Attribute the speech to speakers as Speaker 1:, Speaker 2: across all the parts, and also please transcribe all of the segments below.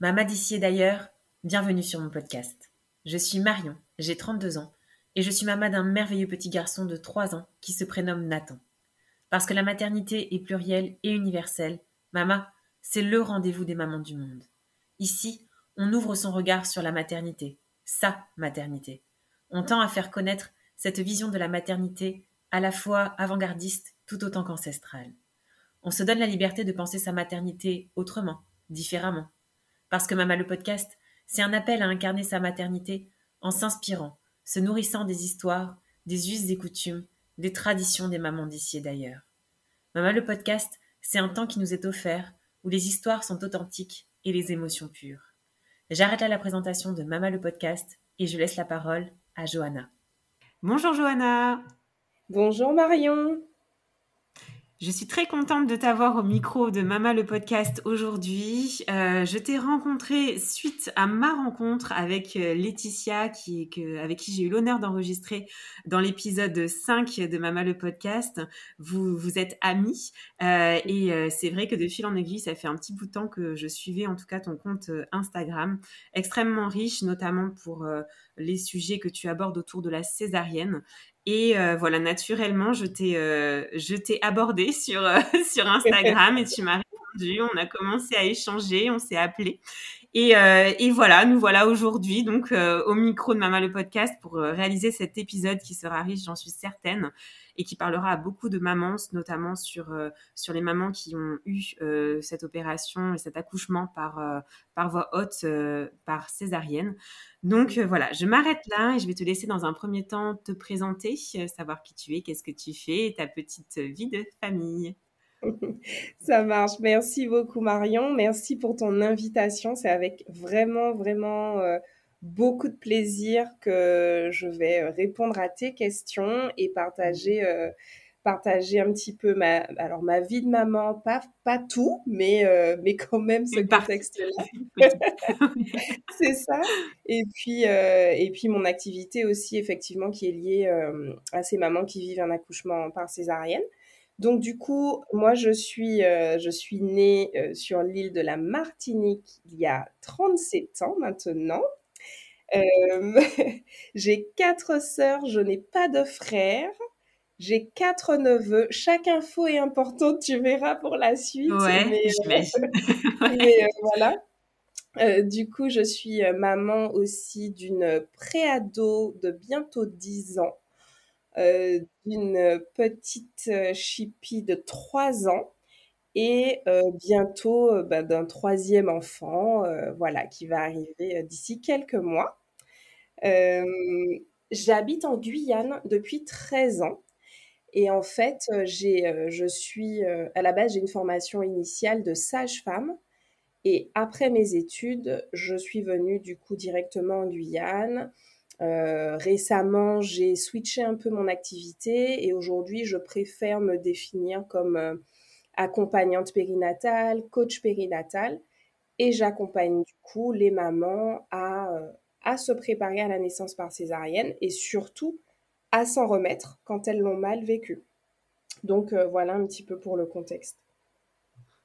Speaker 1: Mama d'ici d'ailleurs, bienvenue sur mon podcast. Je suis Marion, j'ai 32 ans et je suis maman d'un merveilleux petit garçon de 3 ans qui se prénomme Nathan. Parce que la maternité est plurielle et universelle, Mama, c'est le rendez-vous des mamans du monde. Ici, on ouvre son regard sur la maternité, sa maternité. On tend à faire connaître cette vision de la maternité à la fois avant-gardiste tout autant qu'ancestrale. On se donne la liberté de penser sa maternité autrement, différemment. Parce que Mama le podcast, c'est un appel à incarner sa maternité en s'inspirant, se nourrissant des histoires, des us et coutumes, des traditions des mamans d'ici et d'ailleurs. Mama le podcast, c'est un temps qui nous est offert où les histoires sont authentiques et les émotions pures. J'arrête là la présentation de Mama le podcast et je laisse la parole à Johanna.
Speaker 2: Bonjour Johanna.
Speaker 3: Bonjour Marion.
Speaker 2: Je suis très contente de t'avoir au micro de Mama le podcast aujourd'hui. Euh, je t'ai rencontré suite à ma rencontre avec euh, Laetitia, qui, que, avec qui j'ai eu l'honneur d'enregistrer dans l'épisode 5 de Mama le podcast. Vous, vous êtes amis euh, et euh, c'est vrai que de fil en aiguille, ça fait un petit bout de temps que je suivais en tout cas ton compte euh, Instagram, extrêmement riche, notamment pour les sujets que tu abordes autour de la césarienne. Et euh, voilà, naturellement, je t'ai, euh, je t'ai abordé sur, euh, sur Instagram et tu m'as répondu. On a commencé à échanger, on s'est appelé. Et, et voilà, nous voilà aujourd'hui donc au micro de Mama le podcast pour réaliser cet épisode qui sera riche, j'en suis certaine, et qui parlera à beaucoup de mamans, notamment sur, sur les mamans qui ont eu cette opération et cet accouchement par, par voie haute, par césarienne. Donc euh, voilà, je m'arrête là et je vais te laisser dans un premier temps te présenter, euh, savoir qui tu es, qu'est-ce que tu fais, ta petite vie de famille.
Speaker 3: Ça marche. Merci beaucoup Marion. Merci pour ton invitation. C'est avec vraiment, vraiment euh, beaucoup de plaisir que je vais répondre à tes questions et partager partager un petit peu ma, alors ma vie de maman, pas, pas tout, mais, euh, mais quand même ce contexte-là. c'est ça. Et puis, euh, et puis mon activité aussi, effectivement, qui est liée euh, à ces mamans qui vivent un accouchement par césarienne. Donc du coup, moi je suis, je suis née sur l'île de la Martinique il y a 37 ans maintenant. j'ai quatre sœurs, je n'ai pas de frères. J'ai quatre neveux. Chaque info est importante, tu verras pour la suite.
Speaker 2: Ouais, mais, j'imagine.
Speaker 3: mais euh, voilà. Euh, du coup, je suis euh, maman aussi d'une préado de bientôt 10 ans, d'une petite chipie de 3 ans et bientôt bah, d'un troisième enfant, voilà, qui va arriver d'ici quelques mois. J'habite en Guyane depuis 13 ans. Et en fait, euh, j'ai, euh, je suis, euh, à la base, j'ai une formation initiale de sage-femme. Et après mes études, je suis venue du coup directement en Guyane. récemment, j'ai switché un peu mon activité et aujourd'hui, je préfère me définir comme accompagnante périnatale, coach périnatal. Et j'accompagne du coup les mamans à, à se préparer à la naissance par césarienne et surtout à s'en remettre quand elles l'ont mal vécu. Donc euh, voilà un petit peu pour le contexte.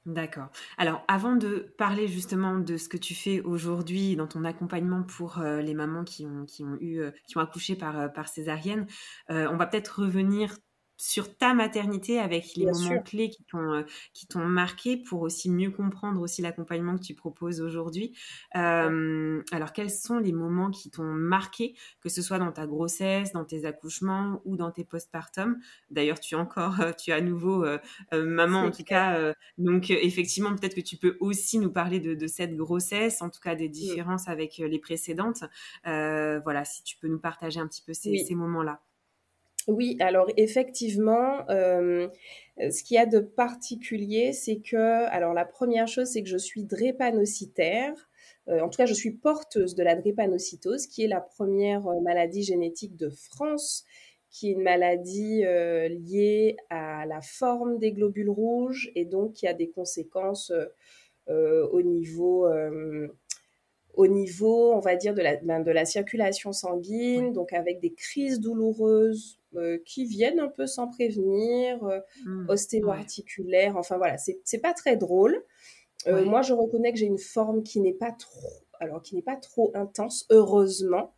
Speaker 2: D'accord. Alors, avant de parler justement de ce que tu fais aujourd'hui dans ton accompagnement pour euh, les mamans qui ont, qui eu, euh, qui ont accouché par césarienne, on va peut-être revenir sur ta maternité avec les moments clés qui t'ont euh, qui t'ont marqué pour aussi mieux comprendre aussi l'accompagnement que tu proposes aujourd'hui. Euh, alors quels sont les moments qui t'ont marqué que ce soit dans ta grossesse, dans tes accouchements ou dans tes postpartum D'ailleurs, tu es encore euh, tu es à nouveau maman en tout cas donc effectivement peut-être que tu peux aussi nous parler de, cette grossesse, en tout cas des mmh. différences avec les précédentes. voilà, si tu peux nous partager un petit peu ces, ces moments-là.
Speaker 3: Oui, alors effectivement, euh, ce qu'il y a de particulier, c'est que, alors la première chose, c'est que je suis drépanocytaire. Euh, en tout cas, je suis porteuse de la drépanocytose, qui est la première euh, maladie génétique de France, qui est une maladie liée à la forme des globules rouges et donc qui a des conséquences au niveau au niveau, on va dire, de la, ben, de la circulation sanguine, donc avec des crises douloureuses euh, qui viennent un peu sans prévenir, euh, mmh, ostéo-articulaires, enfin voilà, c'est pas très drôle. Euh, moi, je reconnais que j'ai une forme qui n'est pas trop, alors qui n'est pas trop intense, heureusement,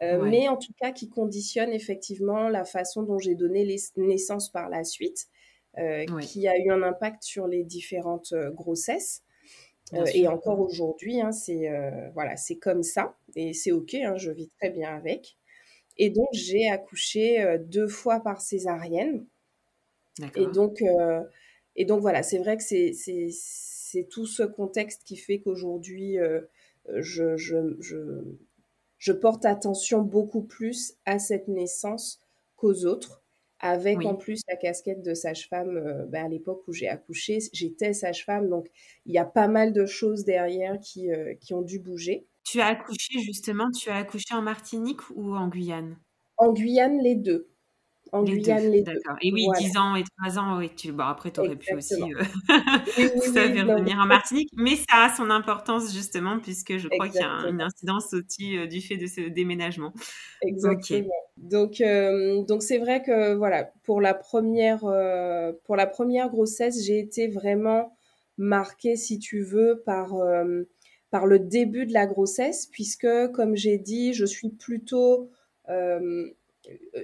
Speaker 3: mais en tout cas qui conditionne effectivement la façon dont j'ai donné les naissances par la suite, qui a eu un impact sur les différentes grossesses. Et encore aujourd'hui, hein, c'est voilà, c'est comme ça et c'est ok, hein, je vis très bien avec. Et donc, j'ai accouché euh, deux fois par césarienne. Et donc, euh, et donc, voilà, c'est vrai que c'est tout ce contexte qui fait qu'aujourd'hui, euh, je, je, je, je, porte attention beaucoup plus à cette naissance qu'aux autres, avec en plus la casquette de sage-femme. Ben, à l'époque où j'ai accouché, j'étais sage-femme, donc il y a pas mal de choses derrière qui, qui ont dû bouger.
Speaker 2: Tu as accouché justement, tu as accouché en Martinique ou en Guyane?
Speaker 3: En Guyane, les deux.
Speaker 2: En Guyane, les deux. D'accord. Et oui, 10 ans et 3 ans, oui. Tu... Bon, après, tu aurais pu aussi euh... revenir en Martinique. Mais ça a son importance, justement, puisque je crois qu'il y a une incidence aussi euh, du fait de ce déménagement.
Speaker 3: Exactement. Donc, euh, donc c'est vrai que, voilà, pour la première, euh, pour la première grossesse, j'ai été vraiment marquée, si tu veux, par par le début de la grossesse, puisque, comme j'ai dit, je suis plutôt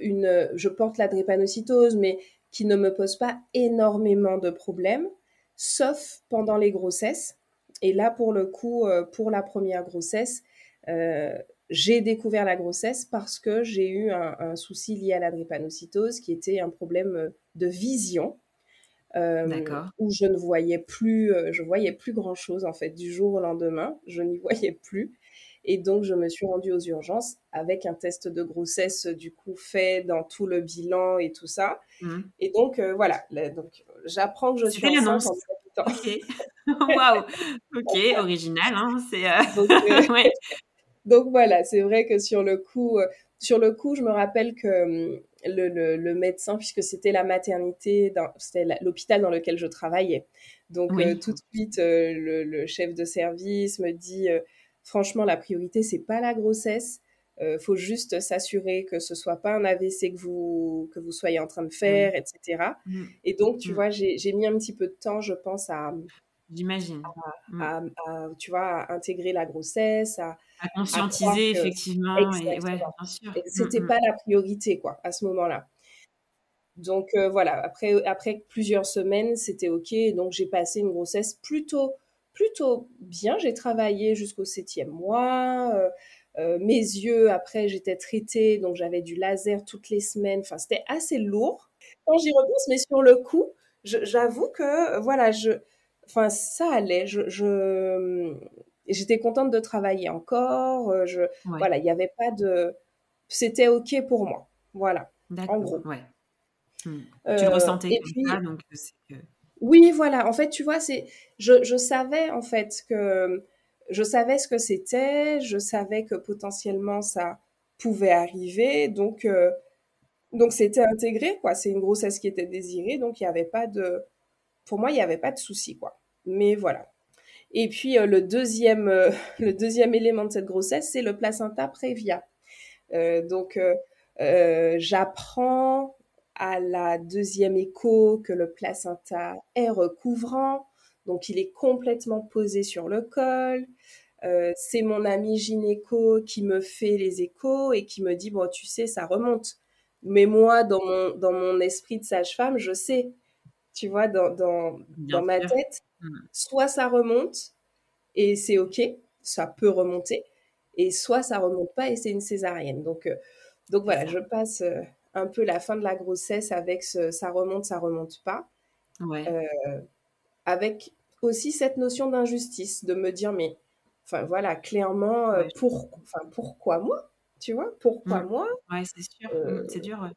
Speaker 3: une, je porte la drépanocytose, mais qui ne me pose pas énormément de problèmes, sauf pendant les grossesses. Et là, pour le coup, euh, pour la première grossesse, euh, j'ai découvert la grossesse parce que j'ai eu un, un, souci lié à la drépanocytose qui était un problème de vision. Euh, où je ne voyais plus, euh, je voyais plus grand chose en fait du jour au lendemain, je n'y voyais plus. Et donc, je me suis rendue aux urgences avec un test de grossesse, du coup, fait dans tout le bilan et tout ça. Mmh. Et donc, euh, voilà. donc, j'apprends que je suis enceinte en
Speaker 2: Ok. Waouh. ok, original. Hein, c'est,
Speaker 3: donc, ouais. donc, voilà, c'est vrai que sur le coup, sur le coup, je me rappelle que hum, le, médecin, puisque c'était la maternité, c'était l'hôpital dans lequel je travaillais. Donc, euh, tout de suite, euh, le, chef de service me dit euh, franchement, la priorité, c'est pas la grossesse. Il faut juste s'assurer que ce soit pas un AVC que vous, que vous soyez en train de faire, etc. Mmh. Et donc, tu mmh. vois, j'ai mis un petit peu de temps, je pense, à,
Speaker 2: J'imagine.
Speaker 3: À, tu vois, à intégrer la grossesse, à,
Speaker 2: conscientiser effectivement. Et, ouais.
Speaker 3: C'était pas la priorité, quoi, à ce moment-là. Donc euh, voilà, après, après plusieurs semaines, c'était OK. Donc j'ai passé une grossesse plutôt, plutôt bien. J'ai travaillé jusqu'au septième mois. Euh, euh, mes yeux, après, j'étais traitée, donc j'avais du laser toutes les semaines. Enfin, c'était assez lourd. Quand j'y repense, mais sur le coup, j'avoue que, voilà, je, enfin, ça allait. Je, je j'étais contente de travailler encore. Euh, je, Voilà, il n'y avait pas de. C'était OK pour moi. Voilà, en gros.
Speaker 2: Ouais. Hmm. tu le ressentais comme ça, donc c'est que...
Speaker 3: Oui, voilà. En fait, tu vois, c'est, je, je, savais en fait que je savais ce que c'était, je savais que potentiellement ça pouvait arriver, donc euh, donc c'était intégré quoi. C'est une grossesse qui était désirée, donc il n'y avait pas de, pour moi, il n'y avait pas de souci quoi. Mais voilà. Et puis euh, le deuxième euh, le deuxième élément de cette grossesse, c'est le placenta prévia. Euh, donc j'apprends à la deuxième écho que le placenta est recouvrant, donc il est complètement posé sur le col. Euh, c'est mon ami gynéco qui me fait les échos et qui me dit bon tu sais ça remonte. Mais moi dans mon dans mon esprit de sage-femme je sais, tu vois dans dans, dans ma tête Mm. Soit ça remonte et c'est OK, ça peut remonter, et soit ça remonte pas et c'est une césarienne. Donc, euh, donc voilà, je passe euh, un peu la fin de la grossesse avec ce ça remonte, ça remonte pas. Euh, avec aussi cette notion d'injustice, de me dire, mais enfin voilà, clairement, pour, enfin, pourquoi moi Tu vois, pourquoi mm. moi
Speaker 2: Ouais, c'est sûr, mm, c'est dur.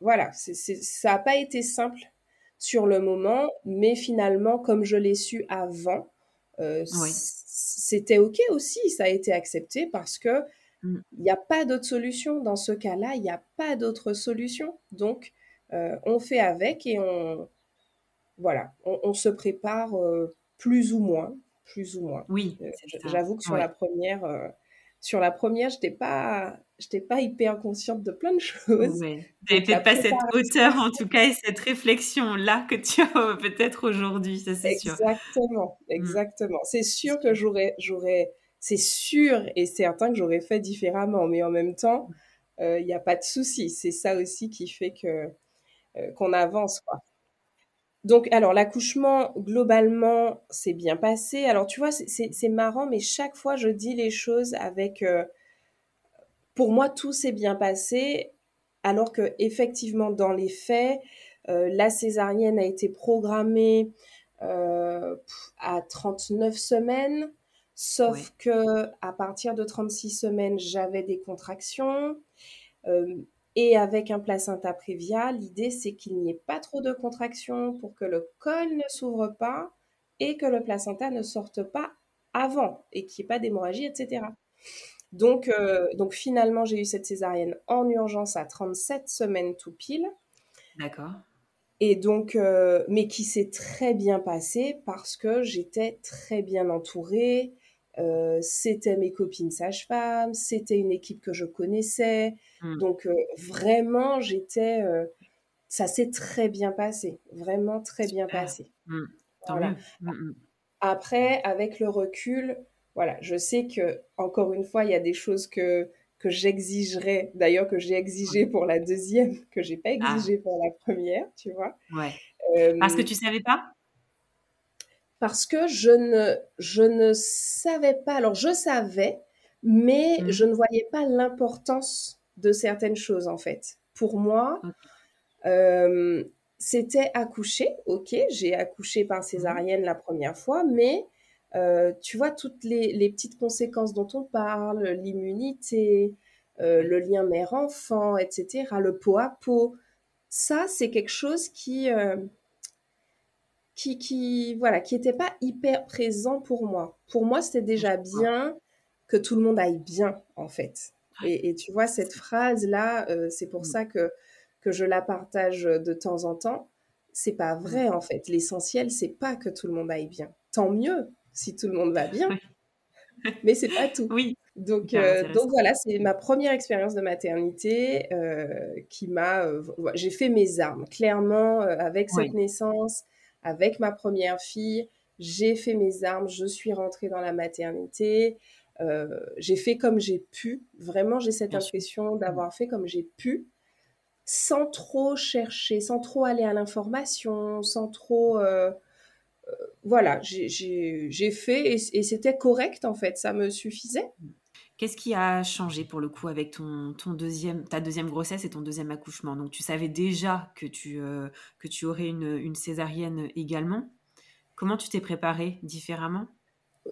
Speaker 3: Voilà, c'est, ça n'a pas été simple sur le moment, mais finalement, comme je l'ai su avant, euh, c'était OK aussi, ça a été accepté parce que. Il n'y a pas d'autre solution. Dans ce cas-là, il n'y a pas d'autre solution. Donc, euh, on fait avec et on, voilà, on, se prépare euh, plus ou moins plus ou moins.
Speaker 2: Oui,
Speaker 3: j'avoue que sur la première, sur la première, j'étais pas, j'étais pas hyper consciente de plein de choses.
Speaker 2: Ouais. Tu peut-être pas cette hauteur, en tout cas, et cette réflexion-là que tu as peut-être aujourd'hui, ça c'est
Speaker 3: sûr. Exactement, mmh. exactement. C'est sûr que j'aurais, j'aurais, c'est sûr et certain que j'aurais fait différemment, mais en même temps, il euh, n'y a pas de souci. C'est ça aussi qui fait que euh, qu'on avance. Donc, alors, l'accouchement, globalement, c'est bien passé. Alors, tu vois, c'est marrant, mais chaque fois, je dis les choses avec... Euh, pour moi, tout s'est bien passé, alors que effectivement, dans les faits, la césarienne a été programmée à 39 semaines, sauf que à partir de 36 semaines, j'avais des contractions. Et avec un placenta prévia, l'idée c'est qu'il n'y ait pas trop de contractions pour que le col ne s'ouvre pas et que le placenta ne sorte pas avant et qu'il n'y ait pas d'hémorragie, etc. Donc, euh, donc finalement, j'ai eu cette césarienne en urgence à 37 semaines tout pile.
Speaker 2: D'accord.
Speaker 3: Et donc, euh, mais qui s'est très bien passé parce que j'étais très bien entourée. Euh, c'était mes copines sages-femmes, c'était une équipe que je connaissais. Mmh. Donc euh, vraiment, j'étais, euh, ça s'est très bien passé, vraiment très bien passé. Mmh. Mmh, Après, avec le recul, voilà, je sais que encore une fois, il y a des choses que que j'exigerais, d'ailleurs que j'ai exigé pour la deuxième, que j'ai pas ah. exigé pour la première, tu vois.
Speaker 2: Ouais. Parce que tu savais pas?
Speaker 3: Parce que je ne, je ne savais pas, alors je savais, mais mmh. je ne voyais pas l'importance de certaines choses en fait. Pour moi, euh, c'était accoucher, ok, j'ai accouché par mmh. césarienne la première fois, mais euh, tu vois, toutes les, les, petites conséquences dont on parle, l'immunité, euh, le lien mère-enfant, etc., le pot à pot, ça, c'est quelque chose qui, qui, qui voilà, qui n'était pas hyper présent pour moi. Pour moi, c'était déjà bien que tout le monde aille bien, en fait. Et, tu vois, cette phrase-là, euh, c'est pour mm. ça que, que je la partage de temps en temps. C'est pas vrai, mm. en fait. L'essentiel, c'est pas que tout le monde aille bien. Tant mieux si tout le monde va bien. Mais c'est pas tout.
Speaker 2: Oui.
Speaker 3: Donc, euh, donc voilà, c'est ma première expérience de maternité euh, qui m'a. j'ai fait mes armes, clairement, avec cette naissance avec ma première fille, j'ai fait mes armes, je suis rentrée dans la maternité, euh, j'ai fait comme j'ai pu. Vraiment, j'ai cette impression d'avoir fait comme j'ai pu, sans trop chercher, sans trop aller à l'information, sans trop... Euh, euh, voilà, j'ai fait et, et c'était correct en fait, ça me suffisait.
Speaker 2: Qu'est-ce qui a changé pour le coup avec ton, ton, deuxième, ta deuxième grossesse et ton deuxième accouchement? Donc tu savais déjà que tu, euh, que tu aurais une, une, césarienne également. Comment tu t'es préparée différemment?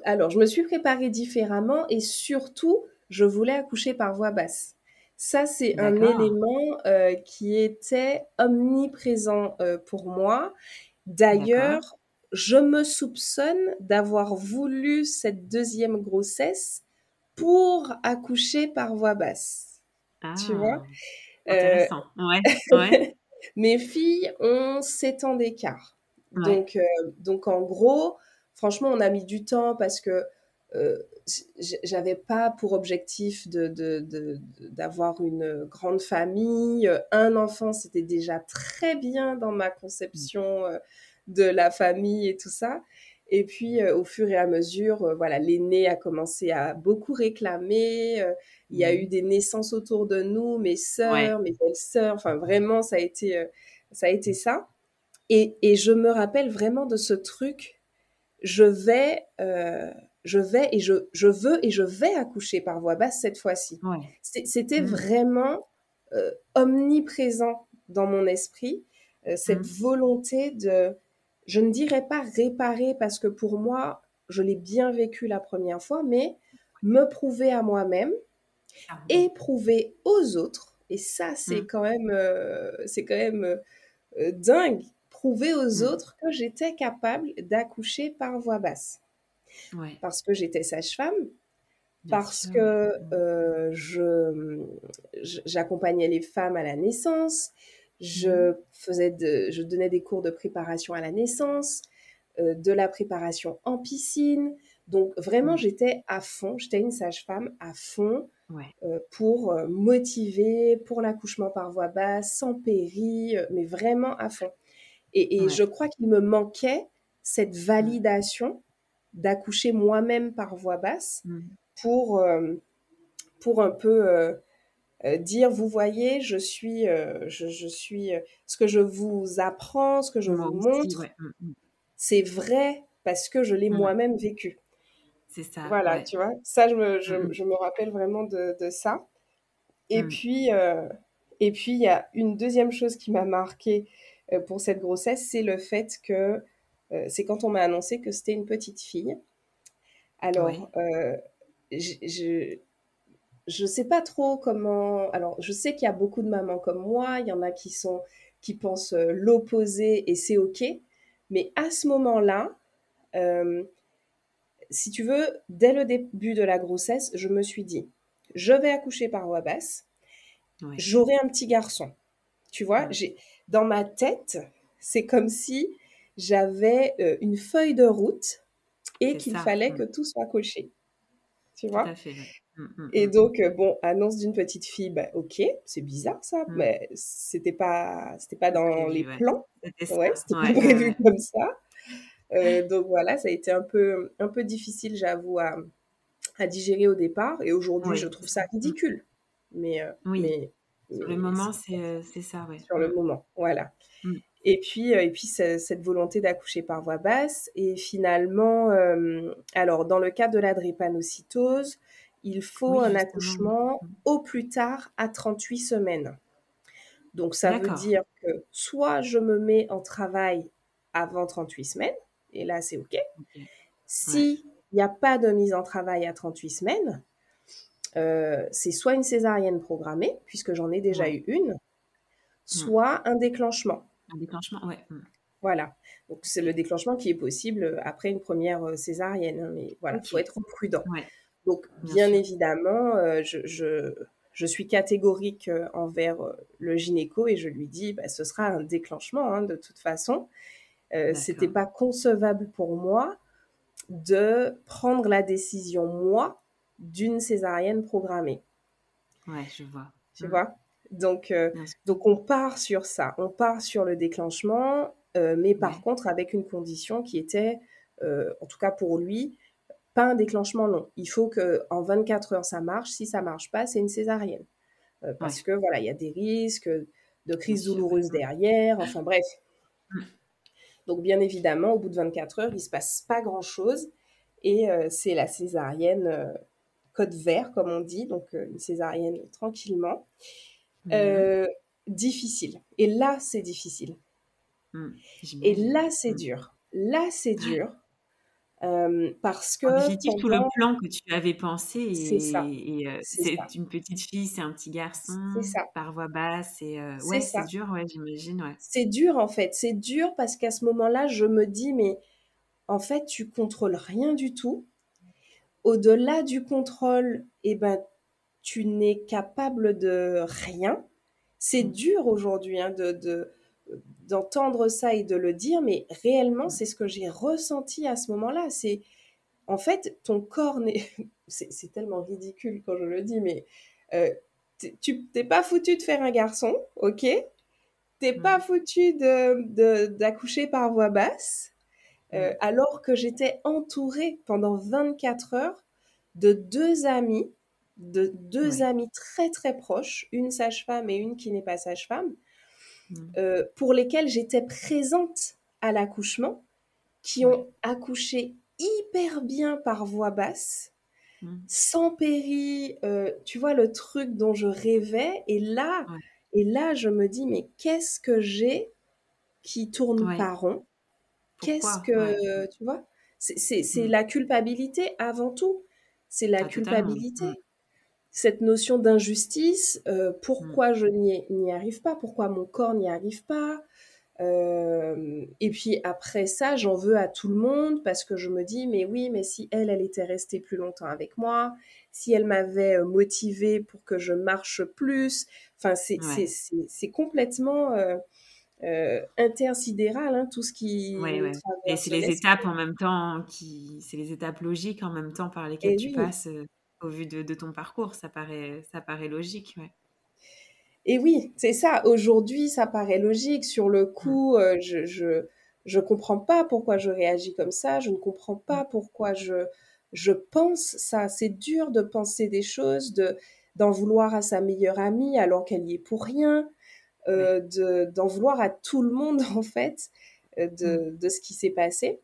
Speaker 3: Alors je me suis préparée différemment et surtout je voulais accoucher par voie basse. Ça c'est un élément euh, qui était omniprésent euh, pour moi. D'ailleurs, je me soupçonne d'avoir voulu cette deuxième grossesse pour accoucher par voix basse. tu vois?
Speaker 2: ah, Intéressant. ouais, ouais.
Speaker 3: Mes filles ont 7 ans d'écart. Donc, euh, donc, en gros, franchement, on a mis du temps parce que euh, j'avais pas pour objectif d'avoir de, de, une grande famille. Un enfant, c'était déjà très bien dans ma conception euh, de la famille et tout ça. Et puis, euh, au fur et à mesure, euh, voilà, l'aîné a commencé à beaucoup réclamer. Euh, il y a eu mmh. des naissances autour de nous, mes sœurs, mes belles-sœurs. Enfin, vraiment, ça a été, ça a été ça. Et, et, je me rappelle vraiment de ce truc. Je vais, je vais et je, je, veux et je vais accoucher par voie basse cette fois-ci. C'était mmh. vraiment omniprésent dans mon esprit, cette mmh. volonté de je ne dirais pas réparer parce que pour moi, je l'ai bien vécu la première fois, mais me prouver à moi-même et prouver aux autres. Et ça, c'est mmh. quand même, euh, c'est quand même euh, dingue. Prouver aux mmh. autres que j'étais capable d'accoucher par voix basse. Parce que j'étais sage-femme, parce que mmh. euh, je, j'accompagnais les femmes à la naissance, je mmh. faisais de, je donnais des cours de préparation à la naissance. de la préparation en piscine. Donc vraiment, j'étais à fond, j'étais une sage-femme à fond pour motiver, pour l'accouchement par voie basse, sans péri, mais vraiment à fond. Et, je crois qu'il me manquait cette validation d'accoucher moi-même par voie basse mmh. pour, euh, pour un peu euh, euh, dire, vous voyez, je suis, je, suis, ce que je vous apprends, ce que je vous montre, mmh, mmh. c'est vrai parce que je l'ai moi-même vécu.
Speaker 2: C'est ça.
Speaker 3: Voilà, tu vois, ça, je me, je, me rappelle vraiment de, de ça. Et puis, et puis, il y a une deuxième chose qui m'a marquée pour cette grossesse, c'est le fait que euh, c'est quand on m'a annoncé que c'était une petite fille. Alors, euh, je ne sais pas trop comment. Alors, je sais qu'il y a beaucoup de mamans comme moi. Il y en a qui sont qui pensent euh, l'opposé et c'est ok. Mais à ce moment-là, si tu veux, dès le début de la grossesse, je me suis dit, je vais accoucher par voie basse. J'aurai un petit garçon. Tu vois, j'ai dans ma tête, c'est comme si j'avais euh, une feuille de route et qu'il fallait mmh. que tout soit coché. Tu vois? mmh, mmh, Et donc, euh, bon, annonce d'une petite fille, bah, ok, c'est bizarre ça, mais c'était pas, c'était pas dans les plans. C'était ouais, pas prévu comme ça. Euh, donc voilà, ça a été un peu, un peu difficile, j'avoue, à, à, digérer au départ. Et aujourd'hui, je trouve ça ridicule. Mais, mais,
Speaker 2: sur le moment, c'est ça, ouais.
Speaker 3: Sur le moment, voilà. Et puis, euh, et puis cette volonté d'accoucher par voie basse. Et finalement, euh, alors dans le cas de la drépanocytose, il faut un accouchement mm. au plus tard à 38 semaines. Donc ça veut dire que soit je me mets en travail avant 38 semaines, et là c'est OK. S'il n'y a pas de mise en travail à 38 semaines, euh, c'est soit une césarienne programmée, puisque j'en ai déjà eu une, mm. soit un déclenchement.
Speaker 2: Un déclenchement, ouais. Mmh.
Speaker 3: Voilà. Donc, c'est le déclenchement qui est possible euh, après une première euh, césarienne. Hein, mais voilà, il faut être prudent. Donc, bien, évidemment, euh, je, je, suis catégorique envers le gynéco et je lui dis, bah, ce sera un déclenchement hein, de toute façon. Euh, C'était pas concevable pour moi de prendre la décision, moi, d'une césarienne programmée.
Speaker 2: Ouais, je vois.
Speaker 3: Tu mmh. vois? Donc, euh, donc on part sur ça, on part sur le déclenchement, euh, mais par contre avec une condition qui était, euh, en tout cas pour lui, pas un déclenchement long. Il faut que en 24 heures ça marche. Si ça marche pas, c'est une césarienne, parce que voilà, il y a des risques de crise douloureuse derrière. Enfin bref. Mmh. Donc bien évidemment, au bout de 24 heures, il se passe pas grand chose et c'est la césarienne code vert comme on dit, donc une césarienne tranquillement. Mmh. Euh, difficile. Et là, c'est difficile. Mmh, et là, c'est mmh. dur. Là, c'est dur. Euh, parce que.
Speaker 2: En tout le plan que tu avais pensé, c'est ça. Euh, c'est une petite fille, c'est un petit garçon, ça. par voix basse. Et, ouais, c'est dur, ouais, j'imagine. Ouais.
Speaker 3: C'est dur, en fait. C'est dur parce qu'à ce moment-là, je me dis, mais en fait, tu contrôles rien du tout. Au-delà du contrôle, eh ben, tu n'es capable de rien. C'est mm. dur aujourd'hui hein, de, d'entendre ça et de le dire, mais réellement, c'est ce que j'ai ressenti à ce moment-là. C'est en fait, ton corps n'est. C'est tellement ridicule quand je le dis, mais euh, tu t'es pas foutu de faire un garçon, ok? T'es pas mm. foutu de, d'accoucher par voix basse, euh, alors que j'étais entourée pendant 24 heures de deux amis de deux amis très très proches, une sage-femme et une qui n'est pas sage-femme, mmh. Euh, pour lesquels j'étais présente à l'accouchement, qui ont accouché hyper bien par voix basse, mmh. sans péri, euh, tu vois le truc dont je rêvais, et là, et là je me dis mais qu'est-ce que j'ai qui tourne pas rond? Qu'est-ce que tu vois? C'est mmh. la culpabilité avant tout. C'est la ah, culpabilité cette notion d'injustice, euh, pourquoi mm. je n'y arrive pas, pourquoi mon corps n'y arrive pas? Euh, et puis après ça, j'en veux à tout le monde parce que je me dis, mais oui, mais si elle, elle était restée plus longtemps avec moi, si elle m'avait euh, motivée pour que je marche plus, enfin, c'est complètement intersidéral, hein, tout ce qui.
Speaker 2: Et c'est les étapes en même temps qui, c'est les étapes logiques en même temps par lesquelles tu passes au vu de, de, ton parcours. Ça paraît, ça paraît logique. Ouais.
Speaker 3: Et oui, c'est ça. Aujourd'hui, ça paraît logique. Sur le mmh. coup, je, je je comprends pas pourquoi je réagis comme ça. Je ne comprends pas mmh. pourquoi je je pense ça. C'est dur de penser des choses, de d'en vouloir à sa meilleure amie alors qu'elle y est pour rien, euh, de d'en vouloir à tout le monde en fait euh, de, mmh. de ce qui s'est passé.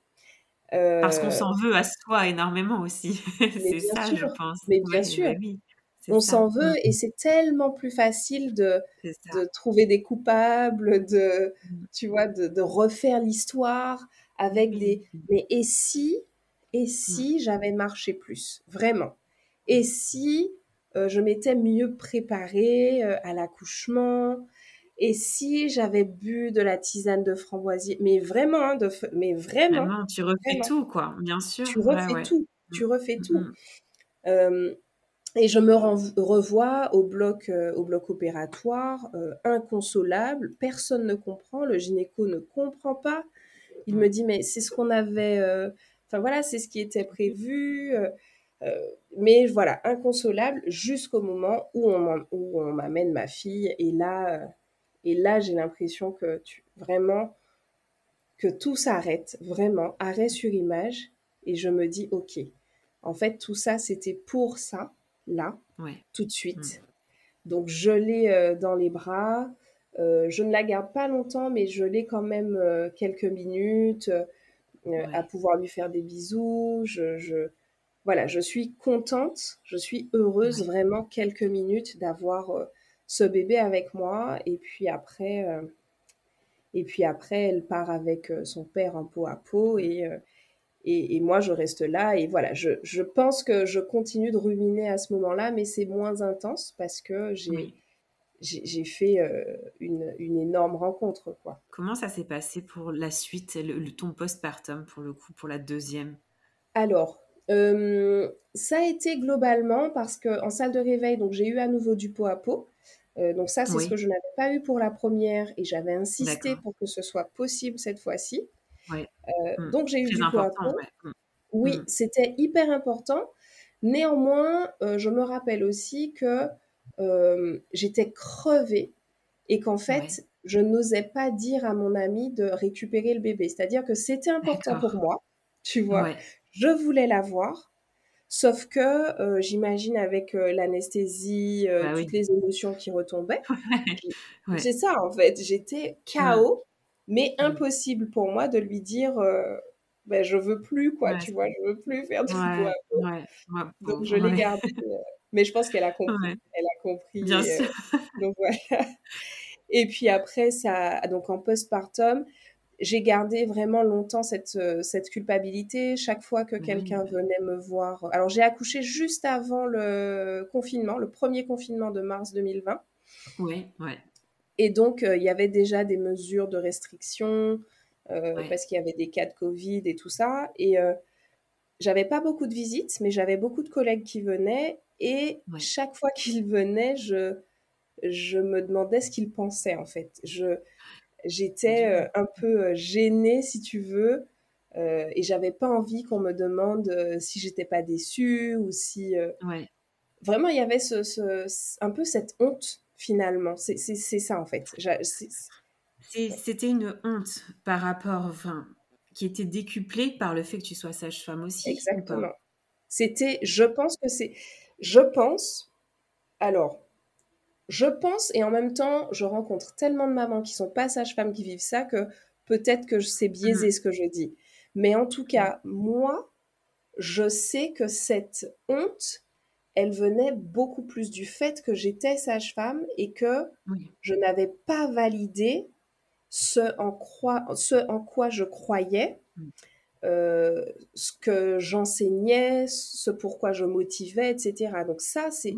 Speaker 2: Parce qu'on s'en veut à soi énormément aussi. c'est ça, je pense.
Speaker 3: Mais bien sûr. Bah on s'en veut mmh. et c'est tellement plus facile de, de, trouver des coupables, de, tu vois, de, de refaire l'histoire avec des. Mais et si et si mmh. j'avais marché plus, vraiment? Et si euh, je m'étais mieux préparée euh, à l'accouchement Et si j'avais bu de la tisane de framboisier Mais vraiment, hein, de, mais vraiment.
Speaker 2: tu refais tout, quoi, bien sûr.
Speaker 3: Tu refais tout, tu mmh. refais tout. Et je me revois au bloc, euh, au bloc opératoire, inconsolable. Personne ne comprend, le gynéco ne comprend pas. Il me dit, mais c'est ce qu'on avait Enfin voilà, c'est ce qui était prévu. Euh, euh, mais voilà, inconsolable jusqu'au moment où on, m'amène ma fille. Et là, euh, et là j'ai l'impression que tu, vraiment, que tout s'arrête, vraiment, arrêt sur image. Et je me dis, OK, en fait, tout ça, c'était pour ça, là, tout de suite. Mm. Donc, je l'ai dans les bras. je ne la garde pas longtemps, mais je l'ai quand même quelques minutes. Euh, à pouvoir lui faire des bisous. Je, voilà, je suis contente, je suis heureuse vraiment quelques minutes d'avoir euh, ce bébé avec moi. Et puis après, euh, et puis après, elle part avec son père en peau à peau et, et, moi je reste là. Et voilà, je, je, pense que je continue de ruminer à ce moment-là, mais c'est moins intense parce que j'ai j'ai fait euh, une, une, énorme rencontre. Quoi.
Speaker 2: Comment ça s'est passé pour la suite, le, ton postpartum pour le coup, pour la deuxième?
Speaker 3: Alors, euh, ça a été globalement parce qu'en salle de réveil, donc j'ai eu à nouveau du pot à pot. Euh, donc ça, c'est ce que je n'avais pas eu pour la première et j'avais insisté pour que ce soit possible cette fois-ci. Ouais. Mmh. Donc j'ai eu du à pot. Mmh. Oui, mmh. c'était hyper important. Néanmoins, je me rappelle aussi que euh, j'étais crevée et qu'en fait, je n'osais pas dire à mon ami de récupérer le bébé. C'est-à-dire que c'était important pour moi, tu vois. Je voulais l'avoir, sauf que euh, j'imagine avec euh, l'anesthésie, bah toutes les émotions qui retombaient. C'est ça, en fait. J'étais chaos, mais mmh. impossible pour moi de lui dire ben, je veux plus, quoi, tu vois, je veux plus faire du ouais, Donc, je l'ai gardé mais je pense qu'elle a compris. Elle a compris. Bien sûr. donc voilà. Et puis après, ça, donc en postpartum, j'ai gardé vraiment longtemps cette, euh, cette culpabilité. Chaque fois que quelqu'un venait me voir. Alors, j'ai accouché juste avant le confinement, le premier confinement de mars 2020.
Speaker 2: Oui, ouais.
Speaker 3: Et donc, euh, il y avait déjà des mesures de restriction euh, parce qu'il y avait des cas de Covid et tout ça. Et j'avais pas beaucoup de visites, mais j'avais beaucoup de collègues qui venaient et chaque fois qu'il venait, je, je me demandais ce qu'il pensait en fait. Je, j'étais euh, un peu euh, gênée, si tu veux, euh, et j'avais pas envie qu'on me demande euh, si j'étais pas déçue ou si. Vraiment, il y avait ce, ce, un peu cette honte finalement. C'est ça en fait.
Speaker 2: C'était une honte par rapport, enfin, qui était décuplée par le fait que tu sois sage-femme aussi.
Speaker 3: Exactement. C'était, je pense que c'est, je pense, alors, je pense et en même temps, je rencontre tellement de mamans qui sont pas sages-femmes qui vivent ça que peut-être que c'est biaisé mmh. ce que je dis. Mais en tout cas, moi, je sais que cette honte, elle venait beaucoup plus du fait que j'étais sage-femme et que je n'avais pas validé ce en, ce en quoi je croyais. Mmh. Euh, ce que j'enseignais, ce pourquoi je motivais, etc. Donc ça, c'est...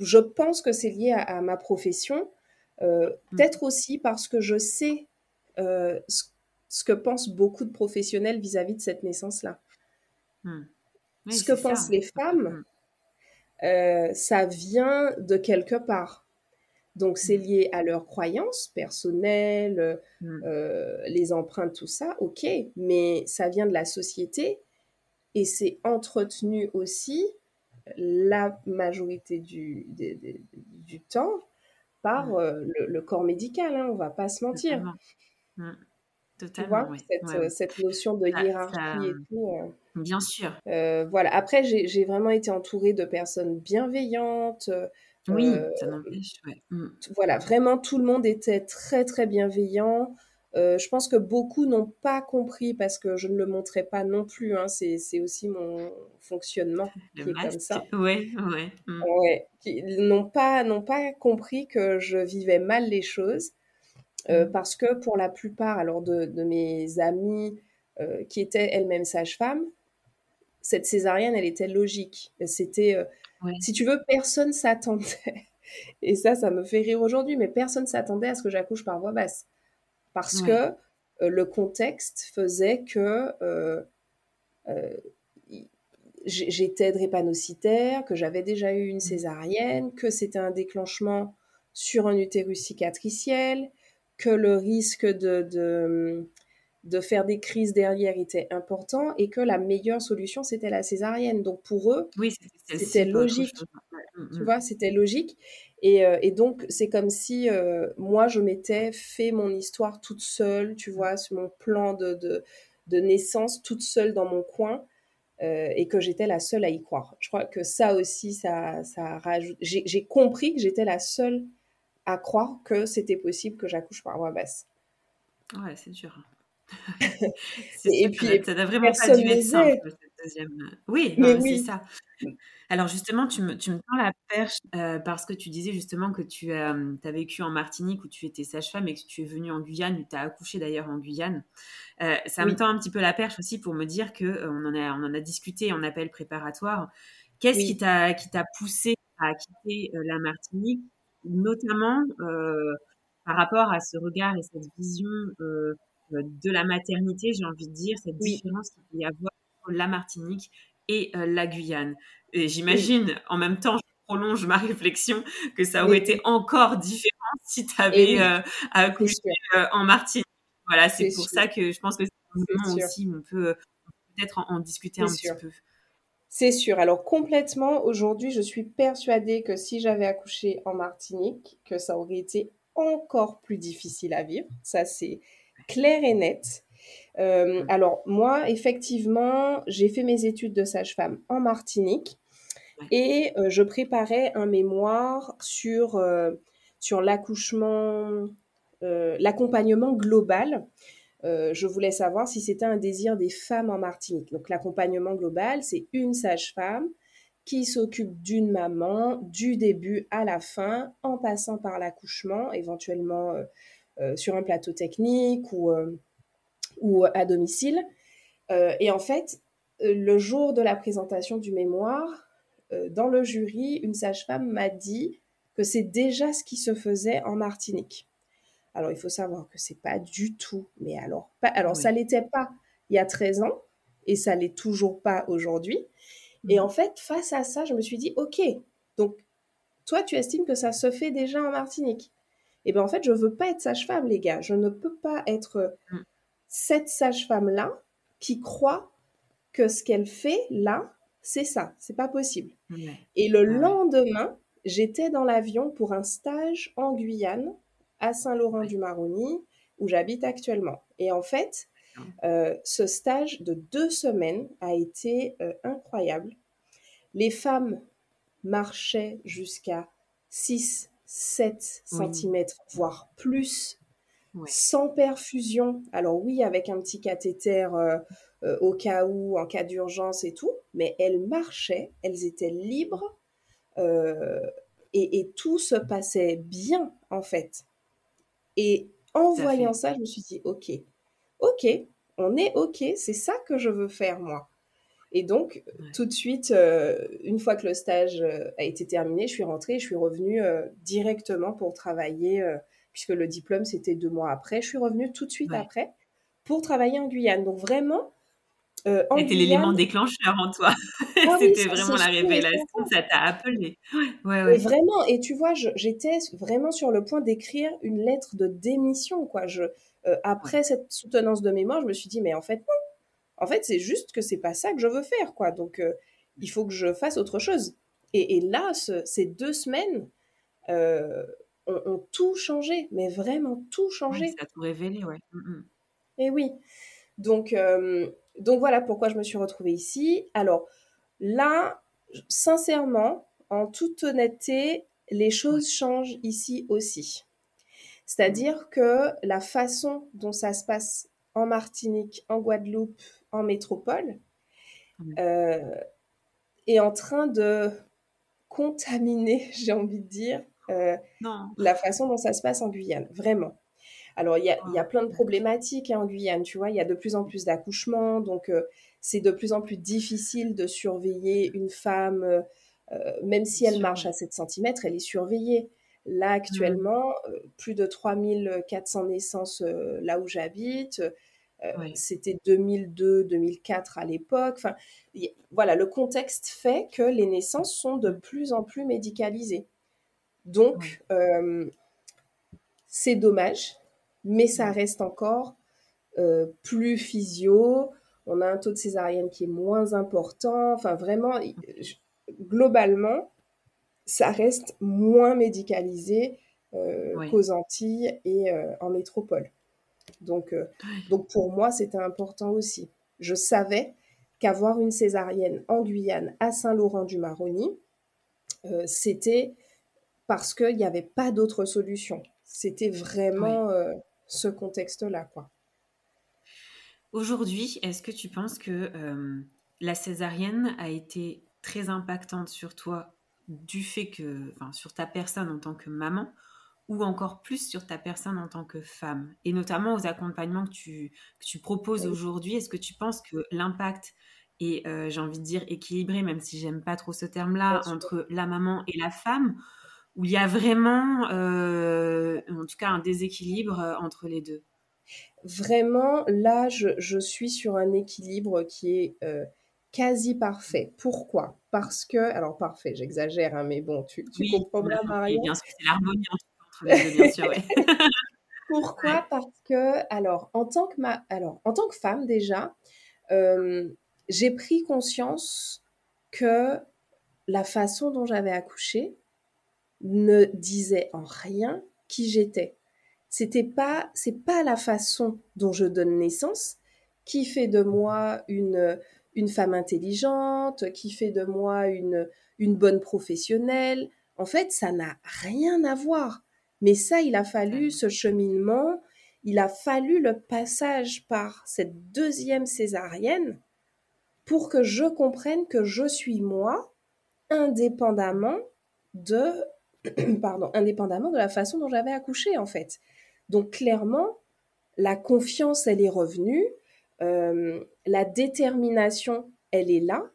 Speaker 3: je pense que c'est lié à, ma profession. Euh, mm. Peut-être aussi parce que je sais euh, ce, que pensent beaucoup de professionnels vis-à-vis de cette naissance-là. Mm. ce que pensent les femmes, mm. ça vient de quelque part. Donc c'est lié à leurs croyances personnelles,
Speaker 2: Mm.
Speaker 3: euh, les empreintes, tout ça, ok, mais ça vient de la société et c'est entretenu aussi la majorité du, du temps par euh, le, le corps médical, hein, on va pas se mentir.
Speaker 2: Totalement. Mm.
Speaker 3: Tu vois, cette,
Speaker 2: Ouais, ouais.
Speaker 3: cette notion de
Speaker 2: Ça-
Speaker 3: hiérarchie
Speaker 2: ça-
Speaker 3: et tout. euh.
Speaker 2: Bien sûr.
Speaker 3: Euh, voilà. Après, j'ai vraiment été entourée de personnes bienveillantes.
Speaker 2: Oui, ça n'empêche. Mm.
Speaker 3: voilà, vraiment, tout le monde était très, très bienveillant. Euh, je pense que beaucoup n'ont pas compris parce que je ne le montrais pas non plus. hein. C'est aussi mon fonctionnement
Speaker 2: Le
Speaker 3: qui est comme ça.
Speaker 2: Ouais, ouais. Mm.
Speaker 3: Ouais, qui n'ont pas, n'ont pas compris que je vivais mal les choses. Euh,
Speaker 2: Mm.
Speaker 3: parce que pour la plupart alors de, de mes amies euh, qui étaient elles-mêmes sages-femmes, cette césarienne, elle était logique. C'était,
Speaker 2: Ouais.
Speaker 3: si tu veux, personne s'attendait. Et ça, ça me fait rire aujourd'hui, mais personne s'attendait à ce que j'accouche par voie basse. Parce que euh, le contexte faisait que euh, euh, j'étais drépanocytaire, que j'avais déjà eu une césarienne, que c'était un déclenchement sur un utérus cicatriciel, que le risque de, de, de faire des crises derrière était important et que la meilleure solution, c'était la césarienne. Donc pour eux,
Speaker 2: Oui, c'était
Speaker 3: logique.
Speaker 2: chose. Ouais. Mm,
Speaker 3: tu
Speaker 2: mm.
Speaker 3: vois, c'était logique. Et, euh, et donc, c'est comme si euh, moi, je m'étais fait mon histoire toute seule, tu vois, sur mon plan de, de, de naissance, toute seule dans mon coin, euh, et que j'étais la seule à y croire. Je crois que ça aussi, ça, ça rajoute. J'ai compris que j'étais la seule à croire que c'était possible que j'accouche par voie basse.
Speaker 2: Ouais, c'est dur.
Speaker 3: Et puis,
Speaker 2: ça n'a vraiment pas dû deuxième. Oui, non, c'est ça. Alors justement, tu me, tu me tends la perche euh, parce que tu disais justement que tu as vécu en Martinique où tu étais sage-femme et que tu es venue en Guyane, tu as accouché d'ailleurs en Guyane. Euh, ça me tend un petit peu la perche aussi pour me dire que euh, on en a, on en a discuté en appel préparatoire. Qu'est-ce
Speaker 3: Oui.
Speaker 2: qui t'a qui t'a poussé à quitter euh, la Martinique, notamment euh, par rapport à ce regard et cette vision euh, euh, de la maternité, j'ai envie de dire, cette différence qu'il peut y avoir entre la Martinique et euh, la Guyane. Et j'imagine, en même temps, je prolonge ma réflexion, que ça aurait
Speaker 3: Oui.
Speaker 2: été encore différent si tu avais
Speaker 3: oui,
Speaker 2: euh, accouché euh, en Martinique. Voilà, c'est pour
Speaker 3: sûr.
Speaker 2: ça que je pense que c'est un moment aussi où on peut peut-être en, en discuter un
Speaker 3: sûr.
Speaker 2: petit peu.
Speaker 3: C'est sûr. Alors complètement, aujourd'hui, je suis persuadée que si j'avais accouché en Martinique, que ça aurait été encore plus difficile à vivre. Ça, c'est clair et net. Euh, alors moi, effectivement, j'ai fait mes études de sage-femme en Martinique et euh, je préparais un mémoire sur, euh, sur l'accouchement, l'accompagnement global. Je voulais savoir si c'était un désir des femmes en Martinique. Donc l'accompagnement global, c'est une sage-femme qui s'occupe d'une maman du début à la fin, en passant par l'accouchement, éventuellement sur un plateau technique ou, ou à domicile. Euh, et en fait, euh, le jour de la présentation du mémoire, euh, dans le jury, une sage-femme m'a dit que c'est déjà ce qui se faisait en Martinique. Alors, il faut savoir que c'est pas du tout, mais alors, pas, alors
Speaker 2: Oui.
Speaker 3: ça l'était pas il y a 13 ans et ça l'est toujours pas aujourd'hui. Et
Speaker 2: Mhm.
Speaker 3: en fait, face à ça, je me suis dit, OK, donc toi, tu estimes que ça se fait déjà en Martinique. Et bien en fait, je veux pas être sage-femme, les gars. Je ne peux pas être
Speaker 2: Mm.
Speaker 3: Cette sage-femme-là qui croit que ce qu'elle fait là, c'est ça. C'est pas possible. Et le
Speaker 2: Ah
Speaker 3: lendemain, j'étais dans l'avion pour un stage en Guyane, à Saint-Laurent-du-Maroni, où j'habite actuellement. Et en fait, euh, ce stage de deux semaines a été euh, incroyable. Les femmes marchaient jusqu'à 6, 7
Speaker 2: Oui.
Speaker 3: cm, voire plus,
Speaker 2: Ouais.
Speaker 3: sans perfusion. Alors oui, avec un petit cathéter euh, euh, au cas où, en cas d'urgence et tout, mais elles marchaient, elles étaient libres euh, et, et tout se passait bien en fait. Et en
Speaker 2: à
Speaker 3: voyant
Speaker 2: fait.
Speaker 3: ça, je me suis dit, ok, ok, on est ok, c'est ça que je veux faire moi. Et donc,
Speaker 2: Ouais.
Speaker 3: tout de suite, une fois que le stage a été terminé, je suis rentrée, je suis revenue directement pour travailler, puisque le diplôme c'était deux mois après. Je suis revenue tout de suite
Speaker 2: Ouais.
Speaker 3: après pour travailler en Guyane. Donc vraiment,
Speaker 2: euh, C'était l'élément déclencheur en toi. Ah C'était vraiment la révélation, ça t'a appelé.
Speaker 3: Ouais, vraiment, et tu vois, j'étais vraiment sur le point d'écrire une lettre de démission. Quoi. Je, euh, après cette soutenance de mémoire, je me suis dit, mais en fait, non. En fait, c'est juste que c'est pas ça que je veux faire. quoi. Donc, euh, il faut que je fasse autre chose. Et, là, ces deux semaines ont, tout changé, mais vraiment tout changé.
Speaker 2: ça a tout révélé, ouais. Mm,
Speaker 3: mm. Et oui. Donc, donc voilà pourquoi je me suis retrouvée ici. Alors là, sincèrement, en toute honnêteté, les choses changent ici aussi. C'est-à-dire que la façon dont ça se passe en Martinique, en Guadeloupe, en métropole, euh, est en train de contaminer, j'ai envie de dire, la façon dont ça se passe en Guyane, vraiment. Alors, il y a, y a, plein de problématiques hein, en Guyane, tu vois, il y a de plus en plus d'accouchements, donc euh, c'est de plus en plus difficile de surveiller une femme, euh, euh, même si elle marche à 7 cm, elle est surveillée. Là, actuellement, mmh. plus de 3400 naissances là où j'habite. C'était 2002-2004 à l'époque. Enfin, voilà, le contexte fait que les naissances sont de plus en plus médicalisées. Donc, c'est dommage mais ça reste encore euh, plus physio. On a un taux de césarienne qui est moins important. Enfin, vraiment, globalement, ça reste moins médicalisé euh, qu'aux Antilles et euh, en métropole. Donc, donc pour moi, c'était important aussi. Je savais qu'avoir une césarienne en Guyane à Saint-Laurent-du-Maroni, c'était parce qu'il n'y avait pas d'autre solution. C'était vraiment ce contexte-là, quoi.
Speaker 2: Aujourd'hui, est-ce que tu penses que euh, la césarienne a été très impactante sur toi du fait que, enfin, sur ta personne en tant que maman, ou encore plus sur ta personne en tant que femme, et notamment aux accompagnements que tu, que tu proposes aujourd'hui, est-ce que tu penses que l'impact est, euh, j'ai envie de dire, équilibré, même si j'aime pas trop ce terme-là, entre la maman et la femme, où il y a vraiment, euh, en tout cas, un déséquilibre euh, entre les deux
Speaker 3: Vraiment, là, je, suis sur un équilibre qui est euh, quasi parfait. Pourquoi? Parce que, alors parfait, j'exagère, hein, mais bon, tu, comprends bien, Marion.
Speaker 2: Bien sûr, c'est l'harmonie entre les deux, bien sûr.
Speaker 3: Pourquoi? Parce que, alors, en tant que, ma... alors, en tant que femme, déjà, j'ai pris conscience que la façon dont j'avais accouché, ne disait en rien qui j'étais. C'était pas, c'est pas la façon dont je donne naissance qui fait de moi une, une femme intelligente, qui fait de moi une, une bonne professionnelle. En fait, ça n'a rien à voir. Mais ça, il a fallu ce cheminement, il a fallu le passage par cette deuxième césarienne pour que je comprenne que je suis moi, indépendamment de pardon, indépendamment de la façon dont j'avais accouché en fait. Donc clairement, la confiance, elle est revenue, euh, la détermination, elle est là,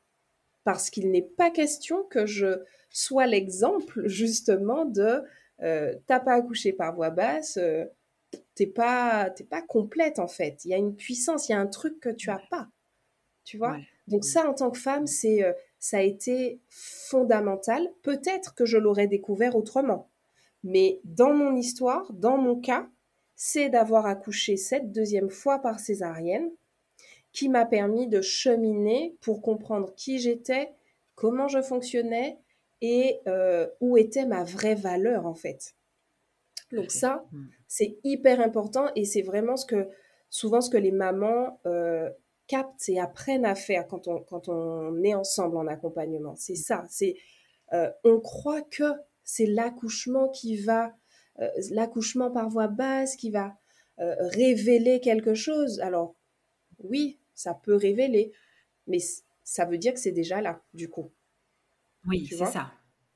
Speaker 3: parce qu'il n'est pas question que je sois l'exemple justement de euh, t'as pas accouché par voix basse, euh, t'es pas t'es pas complète en fait. Il y a une puissance, il y a un truc que tu as pas, tu vois? Donc ça, en tant que femme, c'est ça a été fondamental. Peut-être que je l'aurais découvert autrement. Mais dans mon histoire, dans mon cas, c'est d'avoir accouché cette deuxième fois par césarienne qui m'a permis de cheminer pour comprendre qui j'étais, comment je fonctionnais et euh, où était ma vraie valeur en fait. Donc ça, hmm. c'est hyper important et c'est vraiment ce que souvent ce que les mamans euh, captent et apprennent à faire quand on, quand on est ensemble en accompagnement. C'est ça. C'est euh, on croit que c'est l'accouchement qui va, euh, l'accouchement par voie basse qui va euh, révéler quelque chose. Alors oui, ça peut révéler, mais ça veut dire que c'est déjà là, du coup.
Speaker 2: Oui, c'est ça.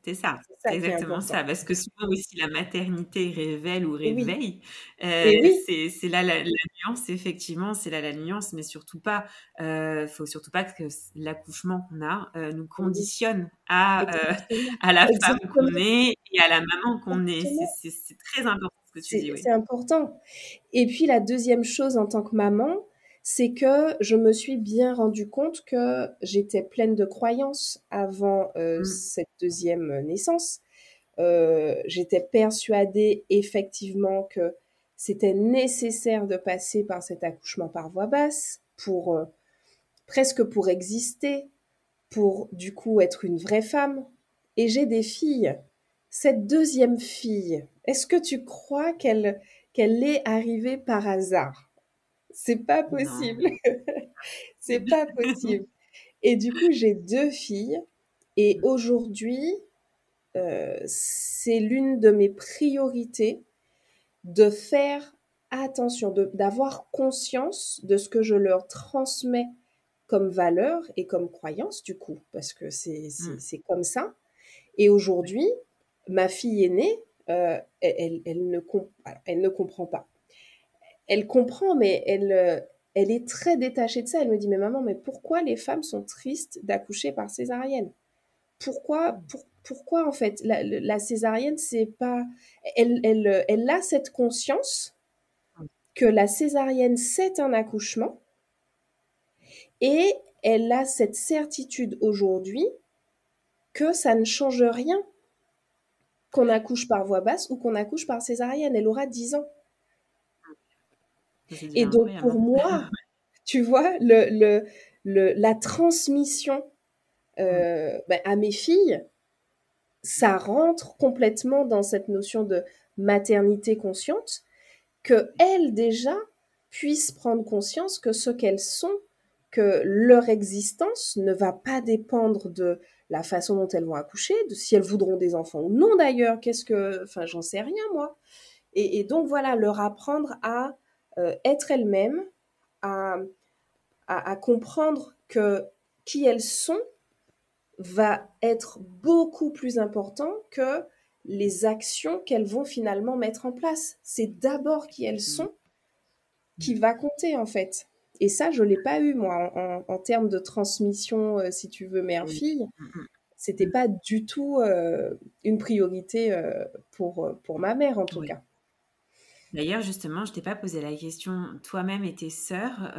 Speaker 2: C'est ça, c'est exactement ça. Parce que souvent aussi la maternité révèle ou réveille. Euh, c'est là la, nuance, effectivement, c'est là la nuance, mais surtout pas, il euh, faut surtout pas que l'accouchement qu'on a euh, nous conditionne à, à la femme qu'on est et à la maman qu'on est. C'est très important ce que tu dis.
Speaker 3: C'est important. Et puis la deuxième chose en tant que maman, c'est que je me suis bien rendu compte que j'étais pleine de croyances avant euh, mmh. cette deuxième naissance. Euh, j'étais persuadée effectivement que c'était nécessaire de passer par cet accouchement par voie basse pour euh, presque pour exister, pour du coup être une vraie femme. Et j'ai des filles. Cette deuxième fille, est-ce que tu crois qu'elle qu'elle est arrivée par hasard? C'est pas possible. C'est pas possible. Et du coup, j'ai deux filles. Et aujourd'hui, euh, c'est l'une de mes priorités de faire attention, d'avoir conscience de ce que je leur transmets comme valeur et comme croyance, du coup, parce que c'est mmh. comme ça. Et aujourd'hui, ma fille aînée, euh, elle, elle, ne elle ne comprend pas. Elle comprend, mais elle, euh, elle est très détachée de ça. Elle me dit, mais maman, mais pourquoi les femmes sont tristes d'accoucher par césarienne? Pourquoi, pourquoi en fait? La, césarienne, c'est pas... Elle, elle, elle a cette conscience que la césarienne, c'est un accouchement et elle a cette certitude aujourd'hui que ça ne change rien qu'on accouche par voie basse ou qu'on accouche par césarienne. Elle aura 10 ans. Et donc pour moi, tu vois, le, le, la transmission euh, ben, à mes filles, ça rentre complètement dans cette notion de maternité consciente, que elles déjà puissent prendre conscience que ce qu'elles sont que leur existence ne va pas dépendre de la façon dont elles vont accoucher, de si elles voudront des enfants ou non d'ailleurs, qu'est-ce que, enfin j'en sais rien moi. Et, donc voilà, leur apprendre à être elles-mêmes, à, à, comprendre que qui elles sont va être beaucoup plus important que les actions qu'elles vont finalement mettre en place. C'est d'abord qui elles mmh. sont qui va compter en fait. Et ça, je l'ai pas eu, moi, en, termes de transmission, euh, si tu veux, mère-fille. Mm, mm. C'était pas du tout euh, une priorité euh, pour, pour ma mère, en tout cas.
Speaker 2: D'ailleurs, justement, je t'ai pas posé la question. Toi-même et tes sœurs,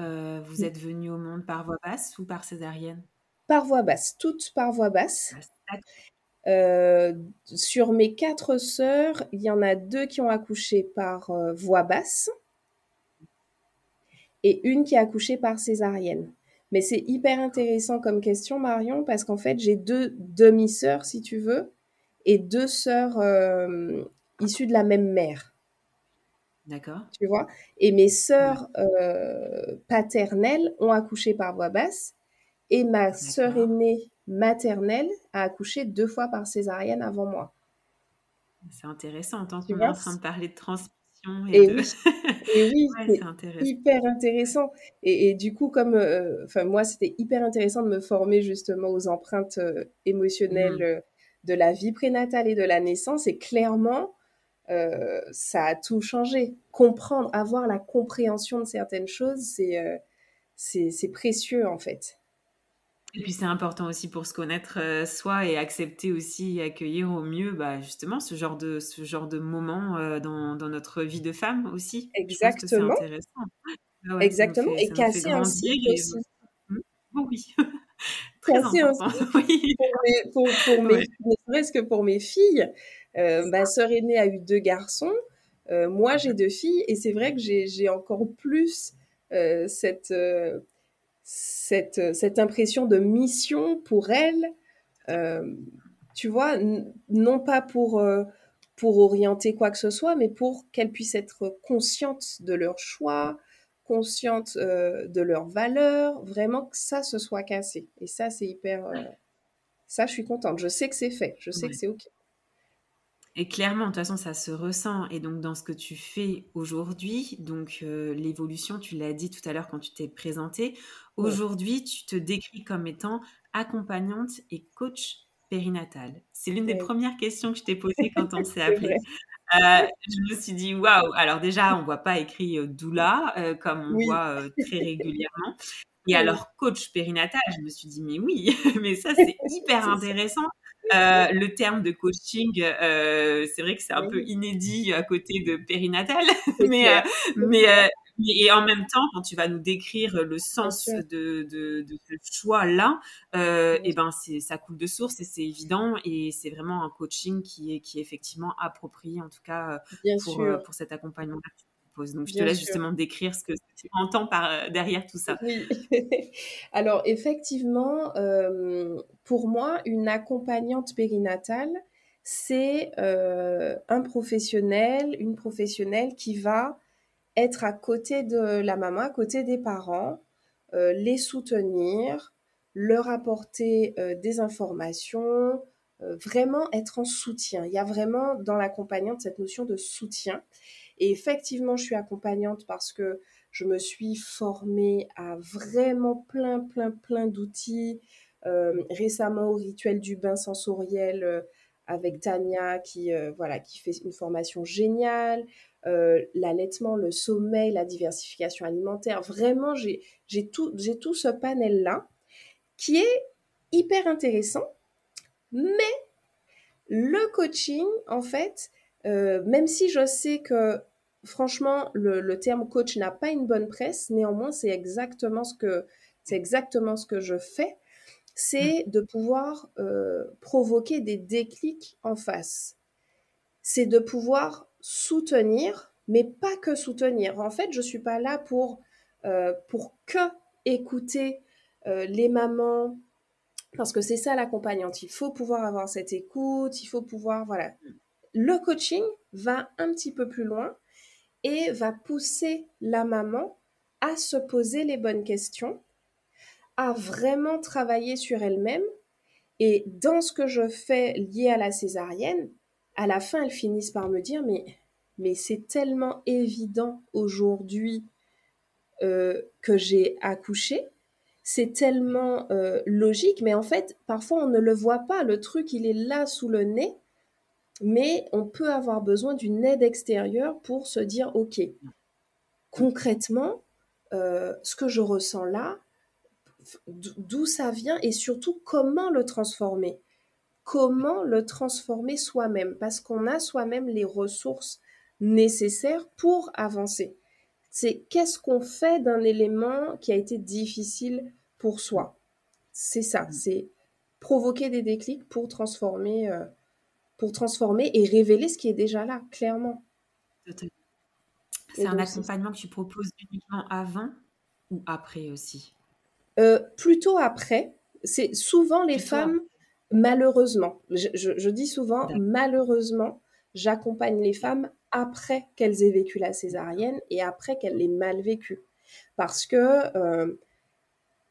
Speaker 2: vous êtes venues au monde par voie basse ou par césarienne?
Speaker 3: Par voie basse, toutes par voie basse. Ah, sur mes quatre sœurs, il y en a deux qui ont accouché par voie basse et une qui a accouché par césarienne. Mais c'est hyper intéressant comme question, Marion, parce qu'en fait, j'ai deux demi-sœurs, si tu veux, et deux sœurs euh, issues de la même mère.
Speaker 2: D'accord.
Speaker 3: Tu vois? Et mes sœurs euh, paternelles ont accouché par voie basse, et ma sœur aînée maternelle a accouché deux fois par césarienne avant moi.
Speaker 2: C'est intéressant, tant qu'on est en train de parler de transmission
Speaker 3: et, oui, c'est hyper intéressant. Et, du coup, comme, euh, moi, c'était hyper intéressant de me former justement aux empreintes euh, émotionnelles mmh. de la vie prénatale et de la naissance. Et clairement, ça a tout changé. Comprendre, avoir la compréhension de certaines choses, c'est c'est précieux en fait.
Speaker 2: Et puis c'est important aussi pour se connaître euh, soi et accepter aussi et accueillir au mieux bah, justement ce genre de, ce genre de moment euh, dans, dans, notre vie de femme aussi.
Speaker 3: Exactement. C'est intéressant. Ah Exactement. et casser un cycle aussi.
Speaker 2: Mmh. Oh oui. Très casser important. Un oui.
Speaker 3: Pour mes, pour, mes que pour mes filles, euh, ma sœur aînée a eu deux garçons. moi, j'ai deux filles et c'est vrai que j'ai encore plus cette cette, cette impression de mission pour elle, euh, tu vois, non pas pour, euh, pour orienter quoi que ce soit, mais pour qu'elle puisse être consciente de leur choix, consciente euh, de leurs valeurs, vraiment que ça se soit cassé. Et ça, c'est hyper... ça, je suis contente. Je sais que c'est fait. Je sais que c'est OK.
Speaker 2: Et clairement, de toute façon, ça se ressent. Et donc, dans ce que tu fais aujourd'hui, donc euh, l'évolution, tu l'as dit tout à l'heure quand tu t'es présentée, aujourd'hui, tu te décris comme étant accompagnante et coach périnatal. C'est l'une des premières questions que je t'ai posées quand on s'est appelé. Euh, je me suis dit, waouh, alors déjà, on ne voit pas écrit euh, doula comme on voit très régulièrement. Et alors, coach périnatal, je me suis dit, mais oui, mais ça, c'est hyper intéressant euh, le terme de coaching, euh, c'est vrai que c'est un peu inédit à côté de périnatal, mais, euh, mais, Et en même temps, quand tu vas nous décrire le sens de, de, de, ce choix-là, euh, et eh ben c'est ça coule de source et c'est évident et c'est vraiment un coaching qui est qui est effectivement approprié en tout cas pour, pour cet accompagnement donc, je te laisse justement décrire ce que tu entends par, euh, derrière tout ça.
Speaker 3: Oui. Alors, effectivement, euh, pour moi, une accompagnante périnatale, c'est euh, un professionnel, une professionnelle qui va être à côté de la maman, à côté des parents, les soutenir, leur apporter des informations, vraiment être en soutien. Il y a vraiment dans l'accompagnante cette notion de soutien. Et effectivement, je suis accompagnante parce que je me suis formée à vraiment plein, plein, plein d'outils. Euh, récemment au rituel du bain sensoriel euh, avec Tania qui, euh, voilà, qui fait une formation géniale. L'allaitement, le sommeil, la diversification alimentaire. Vraiment, j'ai tout, tout ce panel-là qui est hyper intéressant. Mais le coaching, en fait, même si je sais que franchement, le, terme coach n'a pas une bonne presse. Néanmoins, c'est exactement ce que c'est exactement ce que je fais. C'est mm. de pouvoir euh, provoquer des déclics en face. C'est de pouvoir soutenir, mais pas que soutenir. En fait, je suis pas là pour euh, pour que écouter euh, les mamans parce que c'est ça l'accompagnante. Il faut pouvoir avoir cette écoute, il faut pouvoir voilà. Le coaching va un petit peu plus loin et va pousser la maman à se poser les bonnes questions, à vraiment travailler sur elle-même. Et dans ce que je fais lié à la césarienne, à la fin, elles finissent par me dire, mais, mais c'est tellement évident aujourd'hui euh, que j'ai accouché, c'est tellement euh, logique, mais en fait, parfois on ne le voit pas, le truc, il est là sous le nez, mais on peut avoir besoin d'une aide extérieure pour se dire, OK, concrètement, euh, ce que je ressens là, d'où ça vient et surtout comment le transformer. Comment le transformer soi-même, parce qu'on a soi-même les ressources nécessaires pour avancer. C'est qu'est-ce qu'on fait d'un élément qui a été difficile pour soi. C'est ça, mmh. c'est provoquer des déclics pour transformer euh, pour transformer et révéler ce qui est déjà là, clairement.
Speaker 2: C'est un accompagnement que tu proposes uniquement avant ou après aussi?
Speaker 3: Euh, Plutôt après. C'est souvent les femmes, malheureusement, je, dis souvent, malheureusement, j'accompagne les femmes après qu'elles aient vécu la césarienne et après qu'elles l'aient mal vécue. Parce que euh,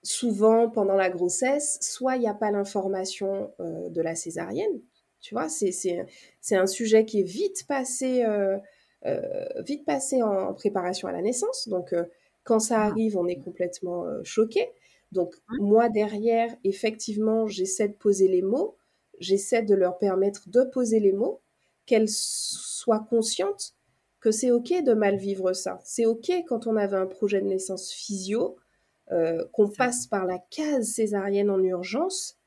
Speaker 3: souvent, pendant la grossesse, soit il n'y a pas l'information euh, de la césarienne, tu vois, c'est un sujet qui est vite passé, euh, euh, vite passé en, préparation à la naissance. Donc, euh, quand ça ah. arrive, on est complètement choqué. Donc, moi, derrière, effectivement, j'essaie de poser les mots. J'essaie de leur permettre de poser les mots, qu'elles soient conscientes que c'est OK de mal vivre ça. C'est OK quand on avait un projet de naissance physio, qu'on passe par la case césarienne en urgence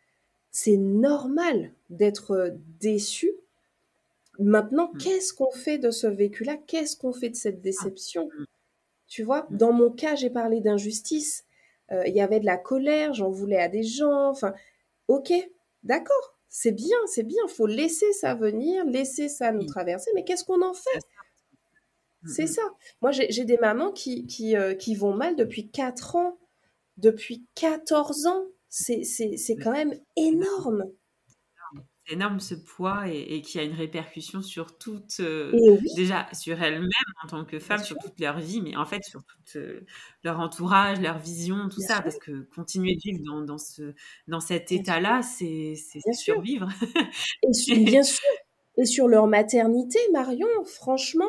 Speaker 3: c'est normal d'être déçu. Maintenant, mmh. qu'est-ce qu'on fait de ce vécu-là? Qu'est-ce qu'on fait de cette déception? Mmh. Tu vois, mmh. dans mon cas, j'ai parlé d'injustice. Euh, il y avait de la colère, j'en voulais à des gens. Enfin, ok, d'accord, c'est bien, c'est bien. Il faut laisser ça venir, laisser ça nous traverser. Mais qu'est-ce qu'on en fait? C'est ça. Moi, j'ai des mamans qui, qui, euh, qui vont mal depuis 4 ans, depuis 14 ans c'est quand même énorme.
Speaker 2: C'est énorme ce poids et, qui a une répercussion sur toute, euh, déjà sur elles-mêmes en tant que femmes, sur toute leur vie, mais en fait sur tout euh, leur entourage, leur vision, tout ça, parce que continuer de vivre dans, dans, ce, dans cet état-là, c'est survivre.
Speaker 3: et bien sûr. Et sur leur maternité, Marion, franchement,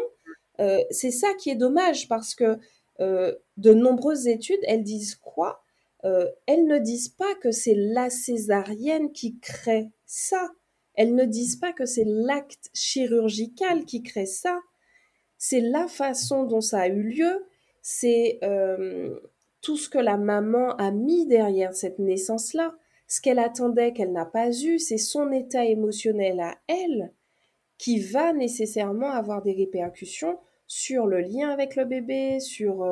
Speaker 3: euh, c'est ça qui est dommage parce que de nombreuses études, elles disent quoi? Euh, elles ne disent pas que c'est la césarienne qui crée ça. Elles ne disent pas que c'est l'acte chirurgical qui crée ça. C'est la façon dont ça a eu lieu. C'est euh, tout ce que la maman a mis derrière cette naissance-là. Ce qu'elle attendait qu'elle n'a pas eu, c'est son état émotionnel à elle qui va nécessairement avoir des répercussions sur le lien avec le bébé, sur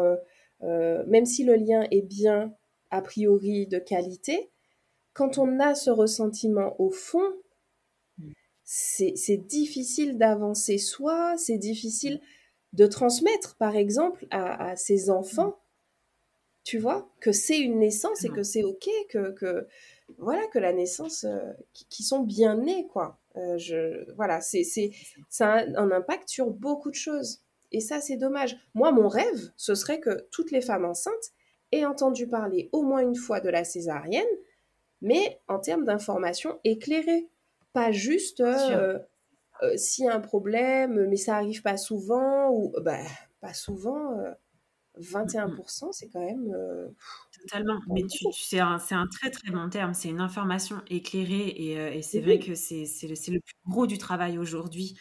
Speaker 3: même si le lien est bien a priori de qualité, quand on a ce ressentiment au fond, c'est difficile d'avancer soi, c'est difficile de transmettre, par exemple, à, ses enfants, tu vois, que c'est une naissance et que c'est ok, que, voilà, que la naissance, euh, qui, sont bien nés, quoi. Euh, je, voilà, c'est ça a un impact sur beaucoup de choses. Et ça, c'est dommage. Moi, mon rêve, ce serait que toutes les femmes enceintes aient entendu parler au moins une fois de la césarienne, mais en termes d'information éclairée. Pas juste euh, euh, s'il y a un problème, mais ça arrive pas souvent, ou bah, pas souvent. 21%, euh, c'est quand même.
Speaker 2: Totalement. Mais tu, c'est un, un, très très bon terme. C'est une information éclairée et, et c'est vrai que c'est le, le, plus gros du travail aujourd'hui.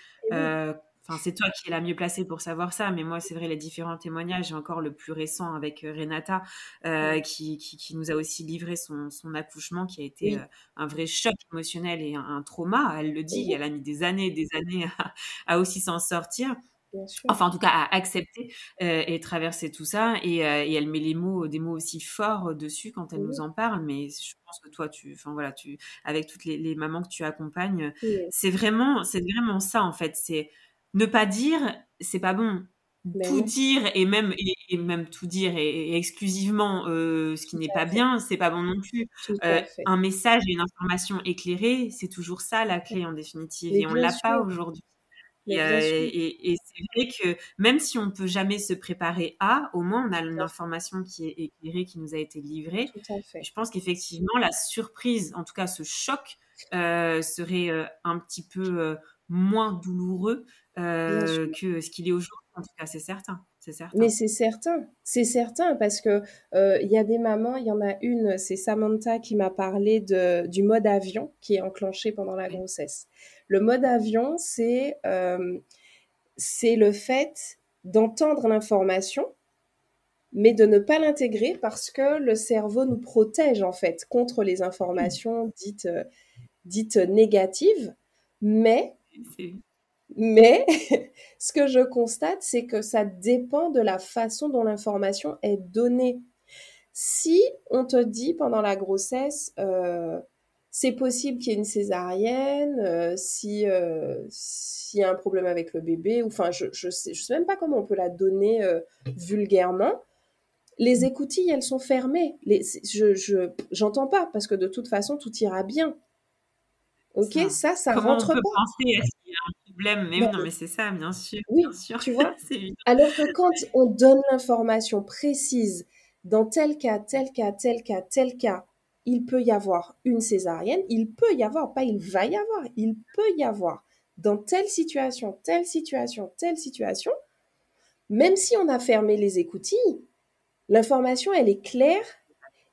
Speaker 2: Enfin, c'est toi qui es la mieux placée pour savoir ça, mais moi, c'est vrai, les différents témoignages, et encore le plus récent avec euh, Renata, euh, qui, qui, nous a aussi livré son, son accouchement, qui a été euh, un vrai choc émotionnel et un, trauma. Elle le dit, elle a mis des années des années à, aussi s'en sortir. Enfin, en tout cas, à accepter et traverser tout ça. Et, et, elle met les mots, des mots aussi forts dessus quand elle nous en parle. Mais je pense que toi, tu, enfin voilà, tu, avec toutes les, les mamans que tu accompagnes, c'est vraiment, c'est vraiment ça en fait. C'est ne pas dire, c'est pas bon. Ben tout dire et même et, même tout dire et, exclusivement euh, ce qui n'est pas bien, c'est pas bon non plus. Euh, un message et une information éclairée, c'est toujours ça la clé en définitive, et on l'a pas aujourd'hui. Euh, et, c'est vrai que même si on peut jamais se préparer à, au moins on a une information qui est éclairée, qui nous a été livrée. Je pense qu'effectivement la surprise, en tout cas ce choc, serait un petit peu moins douloureux euh, que ce qu'il est aujourd'hui. En tout cas, c'est certain. Certain.
Speaker 3: Mais c'est certain, c'est certain parce que euh, il y a des mamans, il y en a une, c'est Samantha qui m'a parlé de, du mode avion qui est enclenché pendant la grossesse. Le mode avion, c'est euh, c'est le fait d'entendre l'information, mais de ne pas l'intégrer parce que le cerveau nous protège en fait contre les informations dites dites négatives, mais mais ce que je constate, c'est que ça dépend de la façon dont l'information est donnée. Si on te dit pendant la grossesse, euh, c'est possible qu'il y ait une césarienne, euh, si euh, s'il y a un problème avec le bébé, ou enfin, je je sais, même pas comment on peut la donner vulgairement. Les écoutilles, elles sont fermées. Je j'entends pas parce que de toute façon, tout ira bien. Ok, ça, ça, rentre
Speaker 2: pas. Penser problème? Mais non, mais c'est ça, bien sûr.
Speaker 3: Oui,
Speaker 2: bien sûr.
Speaker 3: tu vois? Alors que quand on donne l'information précise, dans tel cas, tel cas, tel cas, tel cas, il peut y avoir une césarienne, il peut y avoir, pas il va y avoir, il peut y avoir dans telle situation, telle situation, telle situation, même si on a fermé les écoutilles, l'information, elle est claire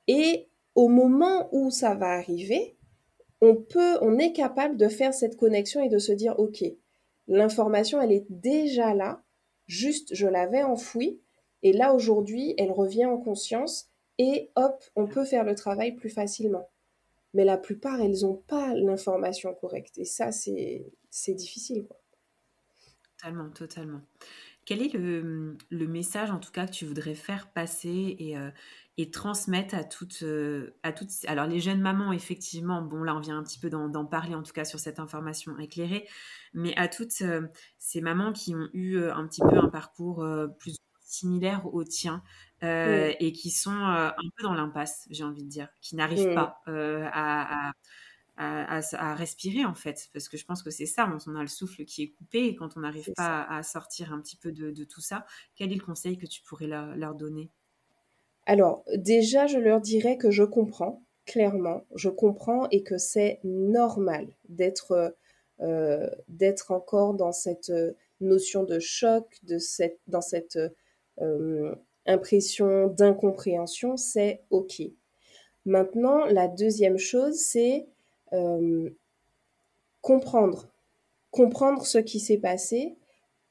Speaker 3: et au moment où ça va arriver, on peut, on est capable de faire cette connexion et de se dire, OK, L'information, elle est déjà là, juste je l'avais enfouie, et là aujourd'hui, elle revient en conscience, et hop, on peut faire le travail plus facilement. Mais la plupart, elles n'ont pas l'information correcte, et ça, c'est difficile. Quoi.
Speaker 2: Totalement, totalement. Quel est le, message, en tout cas, que tu voudrais faire passer et, euh, et transmettre à toutes, euh, à toutes. Alors, les jeunes mamans, effectivement, bon, là, on vient un petit peu d'en parler, en tout cas, sur cette information éclairée, mais à toutes euh, ces mamans qui ont eu un petit peu un parcours plus similaire au tien et qui sont un peu dans l'impasse, j'ai envie de dire, qui n'arrivent pas à à, respirer en fait, parce que je pense que c'est ça, on a le souffle qui est coupé et quand on n'arrive pas à, sortir un petit peu de, tout ça, quel est le conseil que tu pourrais leur, donner?
Speaker 3: Alors déjà, je leur dirais que je comprends, clairement, je comprends et que c'est normal d'être euh, encore dans cette notion de choc, de cette, dans cette euh, impression d'incompréhension, c'est OK. Maintenant, la deuxième chose, c'est euh, comprendre, comprendre ce qui s'est passé,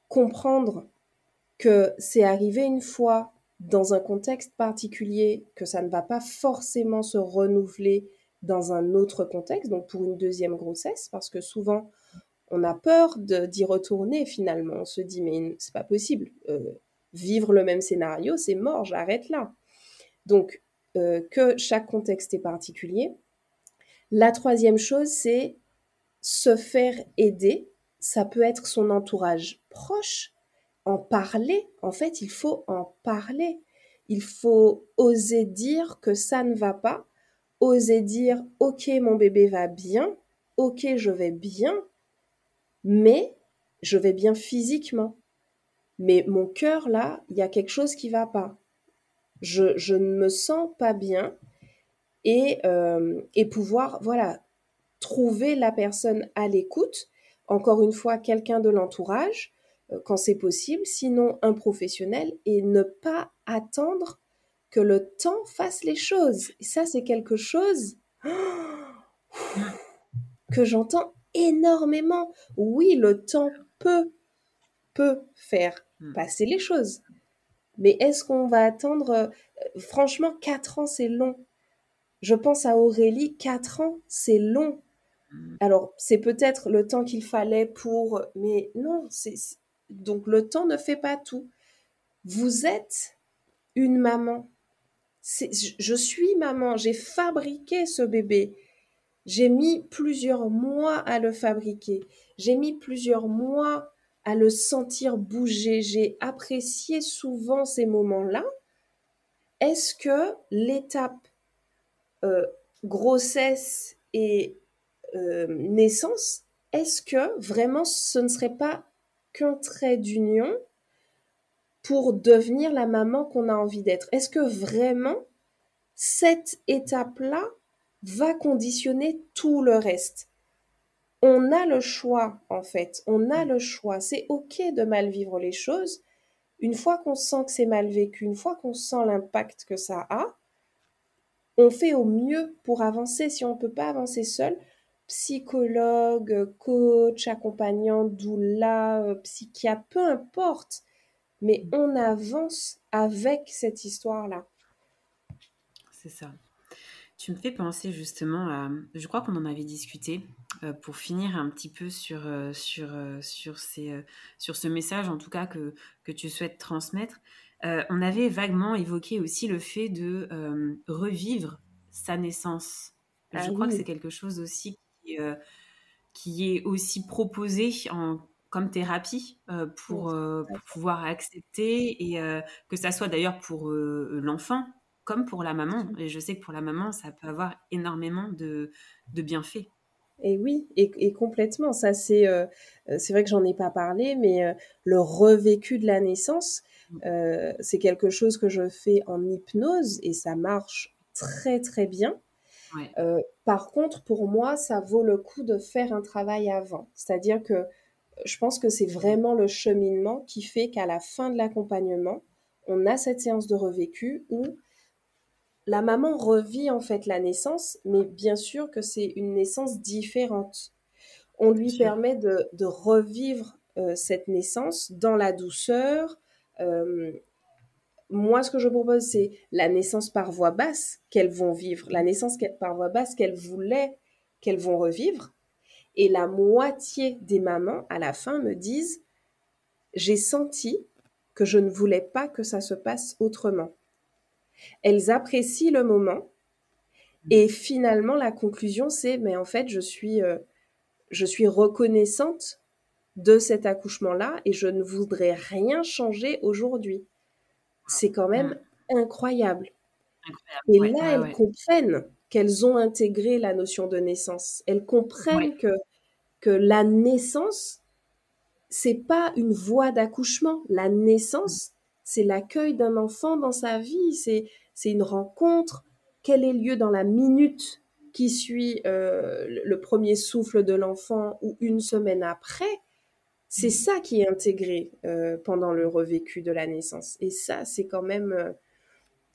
Speaker 3: comprendre que c'est arrivé une fois dans un contexte particulier, que ça ne va pas forcément se renouveler dans un autre contexte, donc pour une deuxième grossesse, parce que souvent on a peur d'y retourner finalement. On se dit, mais c'est pas possible. Euh, vivre le même scénario, c'est mort, j'arrête là. Donc, euh, que chaque contexte est particulier. La troisième chose, c'est se faire aider. Ça peut être son entourage proche, en parler. En fait, il faut en parler. Il faut oser dire que ça ne va pas, oser dire ok mon bébé va bien, ok je vais bien, mais je vais bien physiquement. Mais mon cœur là, il y a quelque chose qui va pas. Je, je ne me sens pas bien et, euh, et pouvoir voilà trouver la personne à l'écoute. Encore une fois, quelqu'un de l'entourage quand c'est possible, sinon un professionnel et ne pas attendre que le temps fasse les choses. Et ça, c'est quelque chose que j'entends énormément. Oui, le temps peut, peut faire hmm. passer les choses. Mais est-ce qu'on va attendre euh, Franchement, 4 ans, c'est long. Je pense à Aurélie, 4 ans, c'est long. Hmm. Alors, c'est peut-être le temps qu'il fallait pour... Mais non, c'est... Donc le temps ne fait pas tout. Vous êtes une maman je suis maman, j'ai fabriqué ce bébé. J'ai mis plusieurs mois à le fabriquer. J'ai mis plusieurs mois à le sentir bouger. J'ai apprécié souvent ces moments-là. Est-ce que l'étape euh, grossesse et euh, naissance, est-ce que vraiment ce ne serait pas trait d'union pour devenir la maman qu'on a envie d'être Est-ce que vraiment cette étape-là va conditionner tout le reste? On a le choix, en fait. On a le choix. C'est OK de mal vivre les choses. Une fois qu'on sent que c'est mal vécu, une fois qu'on sent l'impact que ça a, on fait au mieux pour avancer. Si on ne peut pas avancer seul, psychologue, coach, accompagnant, doula, euh, psychiatre, peu importe mais on avance avec cette histoire-là.
Speaker 2: C'est ça. Tu me fais penser justement à, je crois qu'on en avait discuté, euh, pour finir un petit peu sur, euh, sur, euh, sur, ces, sur ce message en tout cas que, que tu souhaites transmettre. on avait vaguement évoqué aussi le fait de revivre sa naissance. je ah crois que c'est quelque chose aussi qui, qui est aussi proposé en comme thérapie euh, pour, euh, pour, pouvoir accepter et euh, que ça soit d'ailleurs pour l'enfant comme pour la maman. Et je sais que pour la maman, ça peut avoir énormément de, de bienfaits.
Speaker 3: Et oui, et, complètement. Ça, c'est c'est vrai que j'en ai pas parlé, mais le revécu de la naissance, mmh. c'est quelque chose que je fais en hypnose et ça marche très très bien. Par contre, pour moi, ça vaut le coup de faire un travail avant. C'est-à-dire que je pense que c'est vraiment le cheminement qui fait qu'à la fin de l'accompagnement, on a cette séance de revécu où la maman revit en fait la naissance, mais bien sûr que c'est une naissance différente. On lui permet de, revivre euh, cette naissance dans la douceur. Euh, moi, ce que je propose, c'est la naissance par voie basse qu'elles vont vivre, la naissance par voie basse qu'elles voulaient qu'elles vont revivre. Et la moitié des mamans, à la fin, me disent, j'ai senti que je ne voulais pas que ça se passe autrement. Elles apprécient le moment et finalement la conclusion c'est mais en fait je suis euh, je suis reconnaissante de cet accouchement là et je ne voudrais rien changer aujourd'hui. C'est quand même incroyable. Et là elles comprennent qu'elles ont intégré la notion de naissance. Elles comprennent que, que la naissance, c'est pas une voie d'accouchement. La naissance, c'est l'accueil d'un enfant dans sa vie, c'est, c'est une rencontre. Quel est lieu dans la minute qui suit euh, le premier souffle de l'enfant ou une semaine après? C'est ça qui est intégré euh, pendant le revécu de la naissance. Et ça, c'est quand même euh,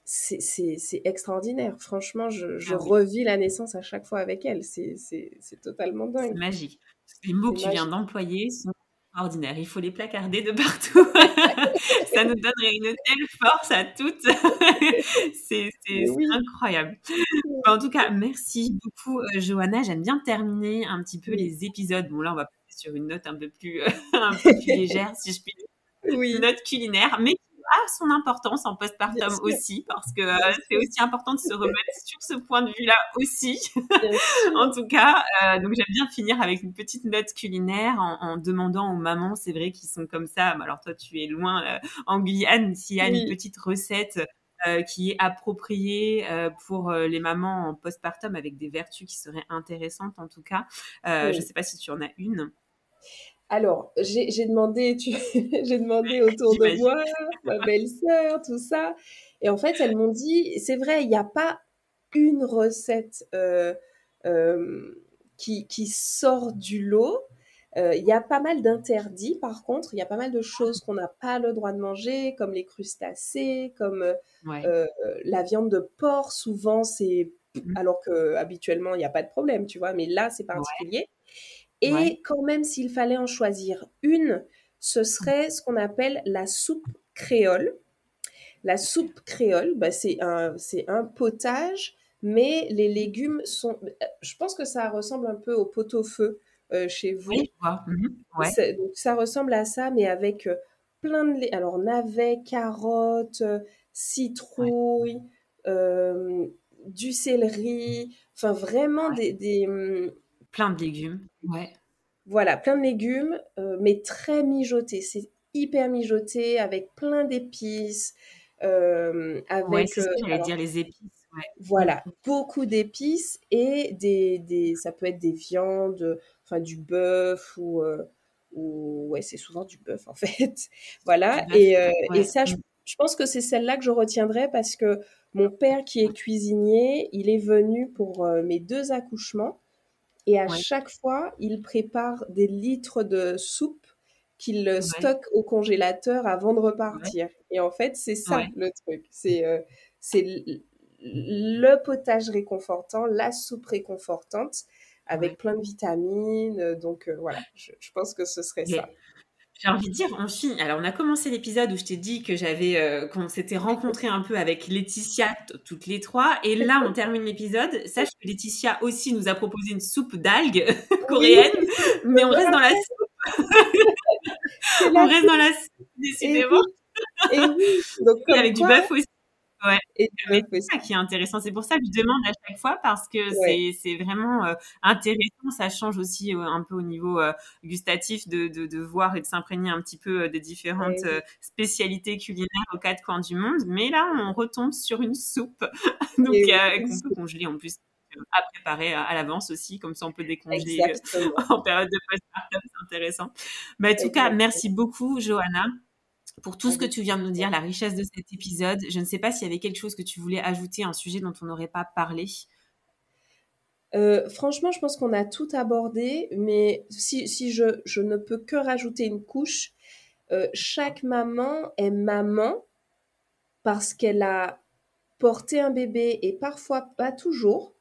Speaker 3: c'est extraordinaire. Franchement, je, ah revis la naissance à chaque fois avec elle. C'est totalement dingue.
Speaker 2: C'est magique. Les mots que tu viens d'employer sont extraordinaires. Il faut les placarder de partout. ça nous donnerait une telle force à toutes. c'est incroyable. en tout cas, merci beaucoup, euh, Johanna. J'aime bien terminer un petit peu les épisodes. Bon, là, on va sur une note un peu plus, un peu plus légère, si je puis dire. Oui. Une note culinaire, mais a son importance en postpartum aussi, parce que euh, c'est aussi important de se remettre sur ce point de vue-là aussi. en tout cas, euh, donc j'aime bien finir avec une petite note culinaire en, demandant aux mamans, c'est vrai qu'ils sont comme ça. Alors toi, tu es loin euh, en Guyane, s'il y a une petite recette qui est appropriée pour les mamans en postpartum avec des vertus qui seraient intéressantes en tout cas. Je ne sais pas si tu en as une.
Speaker 3: Alors, j'ai demandé, j'ai demandé autour de moi, ma belle-sœur, tout ça. Et en fait, elles m'ont dit, c'est vrai, il n'y a pas une recette euh, euh, qui, qui, sort du lot. Euh, il y a pas mal d'interdits, par contre. Il y a pas mal de choses qu'on n'a pas le droit de manger, comme les crustacés, comme la viande de porc. Souvent, c'est mmh. alors que habituellement il n'y a pas de problème, tu vois. Mais là, c'est particulier. Et quand même, s'il fallait en choisir une, ce serait ce qu'on appelle la soupe créole. La soupe créole, bah, c'est un, un potage, mais les légumes sont... Je pense que ça ressemble un peu au pot-au-feu euh, chez vous. Oui, mmh ça, donc, ça ressemble à ça, mais avec euh, plein de... Alors, navets, carottes, euh, citrouille, du céleri, enfin vraiment des, des mmh,
Speaker 2: Plein de légumes, ouais.
Speaker 3: Voilà, plein de légumes, euh, mais très mijotés. C'est hyper mijoté avec plein d'épices.
Speaker 2: Euh, avec, ouais, c'est euh, dire les épices. Ouais.
Speaker 3: Voilà, beaucoup d'épices et des, des, ça peut être des viandes, enfin du bœuf ou, ou ouais, c'est souvent du bœuf en fait. voilà, et, et, ça, je, je pense que c'est celle-là que je retiendrai parce que mon père qui est cuisinier, il est venu pour mes deux accouchements et à chaque fois, il prépare des litres de soupe qu'il stocke au congélateur avant de repartir. Et en fait, c'est ça le truc. C'est euh, le potage réconfortant, la soupe réconfortante avec plein de vitamines. Donc euh, voilà, je, pense que ce serait ça.
Speaker 2: J'ai envie de dire, on finit. Alors, on a commencé l'épisode où je t'ai dit que j'avais, euh, qu'on s'était rencontré un peu avec Laetitia, toutes les trois. Et là, on termine l'épisode. Sache que Laetitia aussi nous a proposé une soupe d'algues coréenne, mais on reste dans la soupe. on reste dans la soupe, décidément. Et oui. Donc, avec du bœuf aussi. Ouais. Et c'est ça qui est intéressant. C'est pour ça que je demande à chaque fois parce que c'est vraiment euh, intéressant. Ça change aussi euh, un peu au niveau euh, gustatif de, de, de, voir et de s'imprégner un petit peu des différentes spécialités culinaires aux quatre coins du monde. Mais là, on retombe sur une soupe donc qu'on peut congeler en plus à préparer à, l'avance aussi, comme ça on peut décongeler en période de postpartum, c'est intéressant. Mais en tout cas, merci beaucoup, Johanna pour tout ce que tu viens de nous dire, la richesse de cet épisode. Je ne sais pas s'il y avait quelque chose que tu voulais ajouter, un sujet dont on n'aurait pas parlé.
Speaker 3: Euh, franchement, je pense qu'on a tout abordé, mais si, si je, je, ne peux que rajouter une couche, euh, chaque maman est maman parce qu'elle a porté un bébé et parfois pas toujours,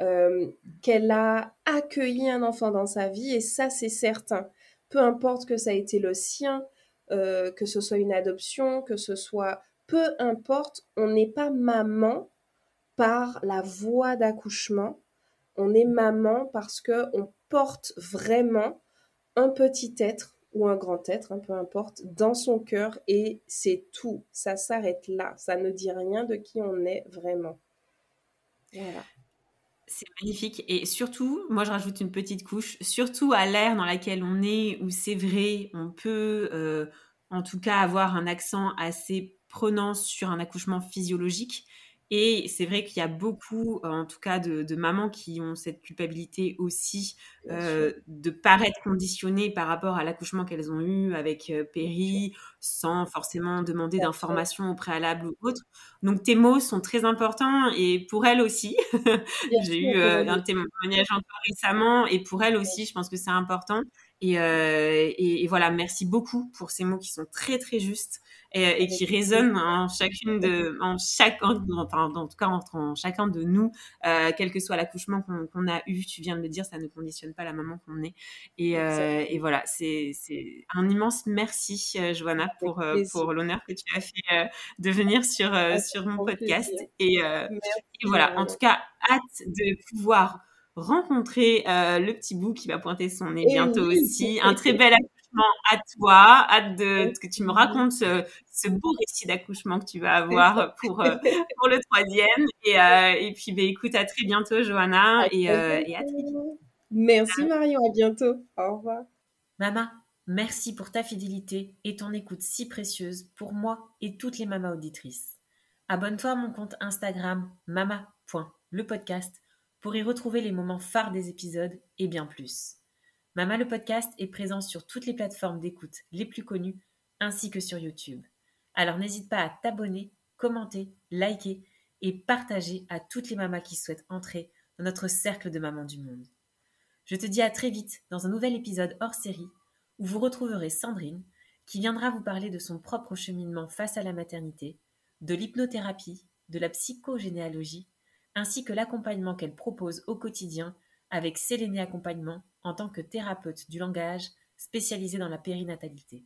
Speaker 3: euh, qu'elle a accueilli un enfant dans sa vie et ça c'est certain. Peu importe que ça a été le sien, euh, que ce soit une adoption, que ce soit peu importe, on n'est pas maman par la voie d'accouchement, on est maman parce que on porte vraiment un petit être ou un grand être, hein, peu importe, dans son cœur et c'est tout. Ça s'arrête là. Ça ne dit rien de qui on est vraiment. Voilà.
Speaker 2: C'est magnifique. Et surtout, moi je rajoute une petite couche, surtout à l'ère dans laquelle on est, où c'est vrai, on peut euh, en tout cas avoir un accent assez prenant sur un accouchement physiologique. Et c'est vrai qu'il y a beaucoup, en tout cas, de, mamans qui ont cette culpabilité aussi euh, de paraître conditionnées par rapport à l'accouchement qu'elles ont eu avec euh, Péri, sans forcément demander d'informations au préalable ou autre. Donc tes mots sont très importants et pour elle aussi. J'ai eu un témoignage encore récemment et pour elle aussi, je pense que c'est important. Euh, et, et, voilà, merci beaucoup pour ces mots qui sont très très justes et, qui résonnent en chacune de, en chaque, enfin, en tout cas entre en chacun de nous, euh, quel que soit l'accouchement qu'on a eu. Tu viens de le dire, ça ne conditionne pas la maman qu'on est. Et, euh, et voilà, c'est un immense merci, Johanna, pour, pour l'honneur que tu as fait de venir sur, sur mon podcast. Et, et voilà, en tout cas, hâte de pouvoir rencontrer euh, le petit bout qui va pointer son nez bientôt aussi. Un très bel accouchement à toi. Hâte de, que tu me racontes ce, beau récit d'accouchement que tu vas avoir pour, euh, pour le troisième. Et, euh, et puis, bah, écoute, à très bientôt, Johanna. Et, et, à très vite.
Speaker 3: Merci, Marion. À bientôt. Au revoir.
Speaker 1: Maman, merci pour ta fidélité et ton écoute si précieuse pour moi et toutes les mamas auditrices. Abonne-toi à mon compte Instagram mama.lepodcast pour y retrouver les moments phares des épisodes et bien plus. Mama le podcast est présent sur toutes les plateformes d'écoute les plus connues ainsi que sur YouTube. Alors n'hésite pas à t'abonner, commenter, liker et partager à toutes les mamas qui souhaitent entrer dans notre cercle de mamans du monde. Je te dis à très vite dans un nouvel épisode hors série où vous retrouverez Sandrine qui viendra vous parler de son propre cheminement face à la maternité, de l'hypnothérapie, de la psychogénéalogie ainsi que l'accompagnement qu'elle propose au quotidien avec Séléné Accompagnement en tant que thérapeute du langage spécialisée dans la périnatalité.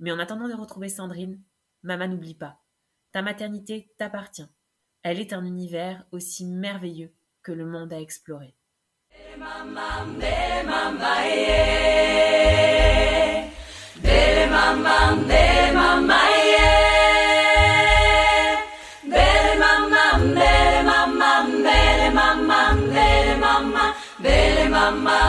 Speaker 1: Mais en attendant de retrouver Sandrine, Maman n'oublie pas, ta maternité t'appartient. Elle est un univers aussi merveilleux que le monde à explorer. mama.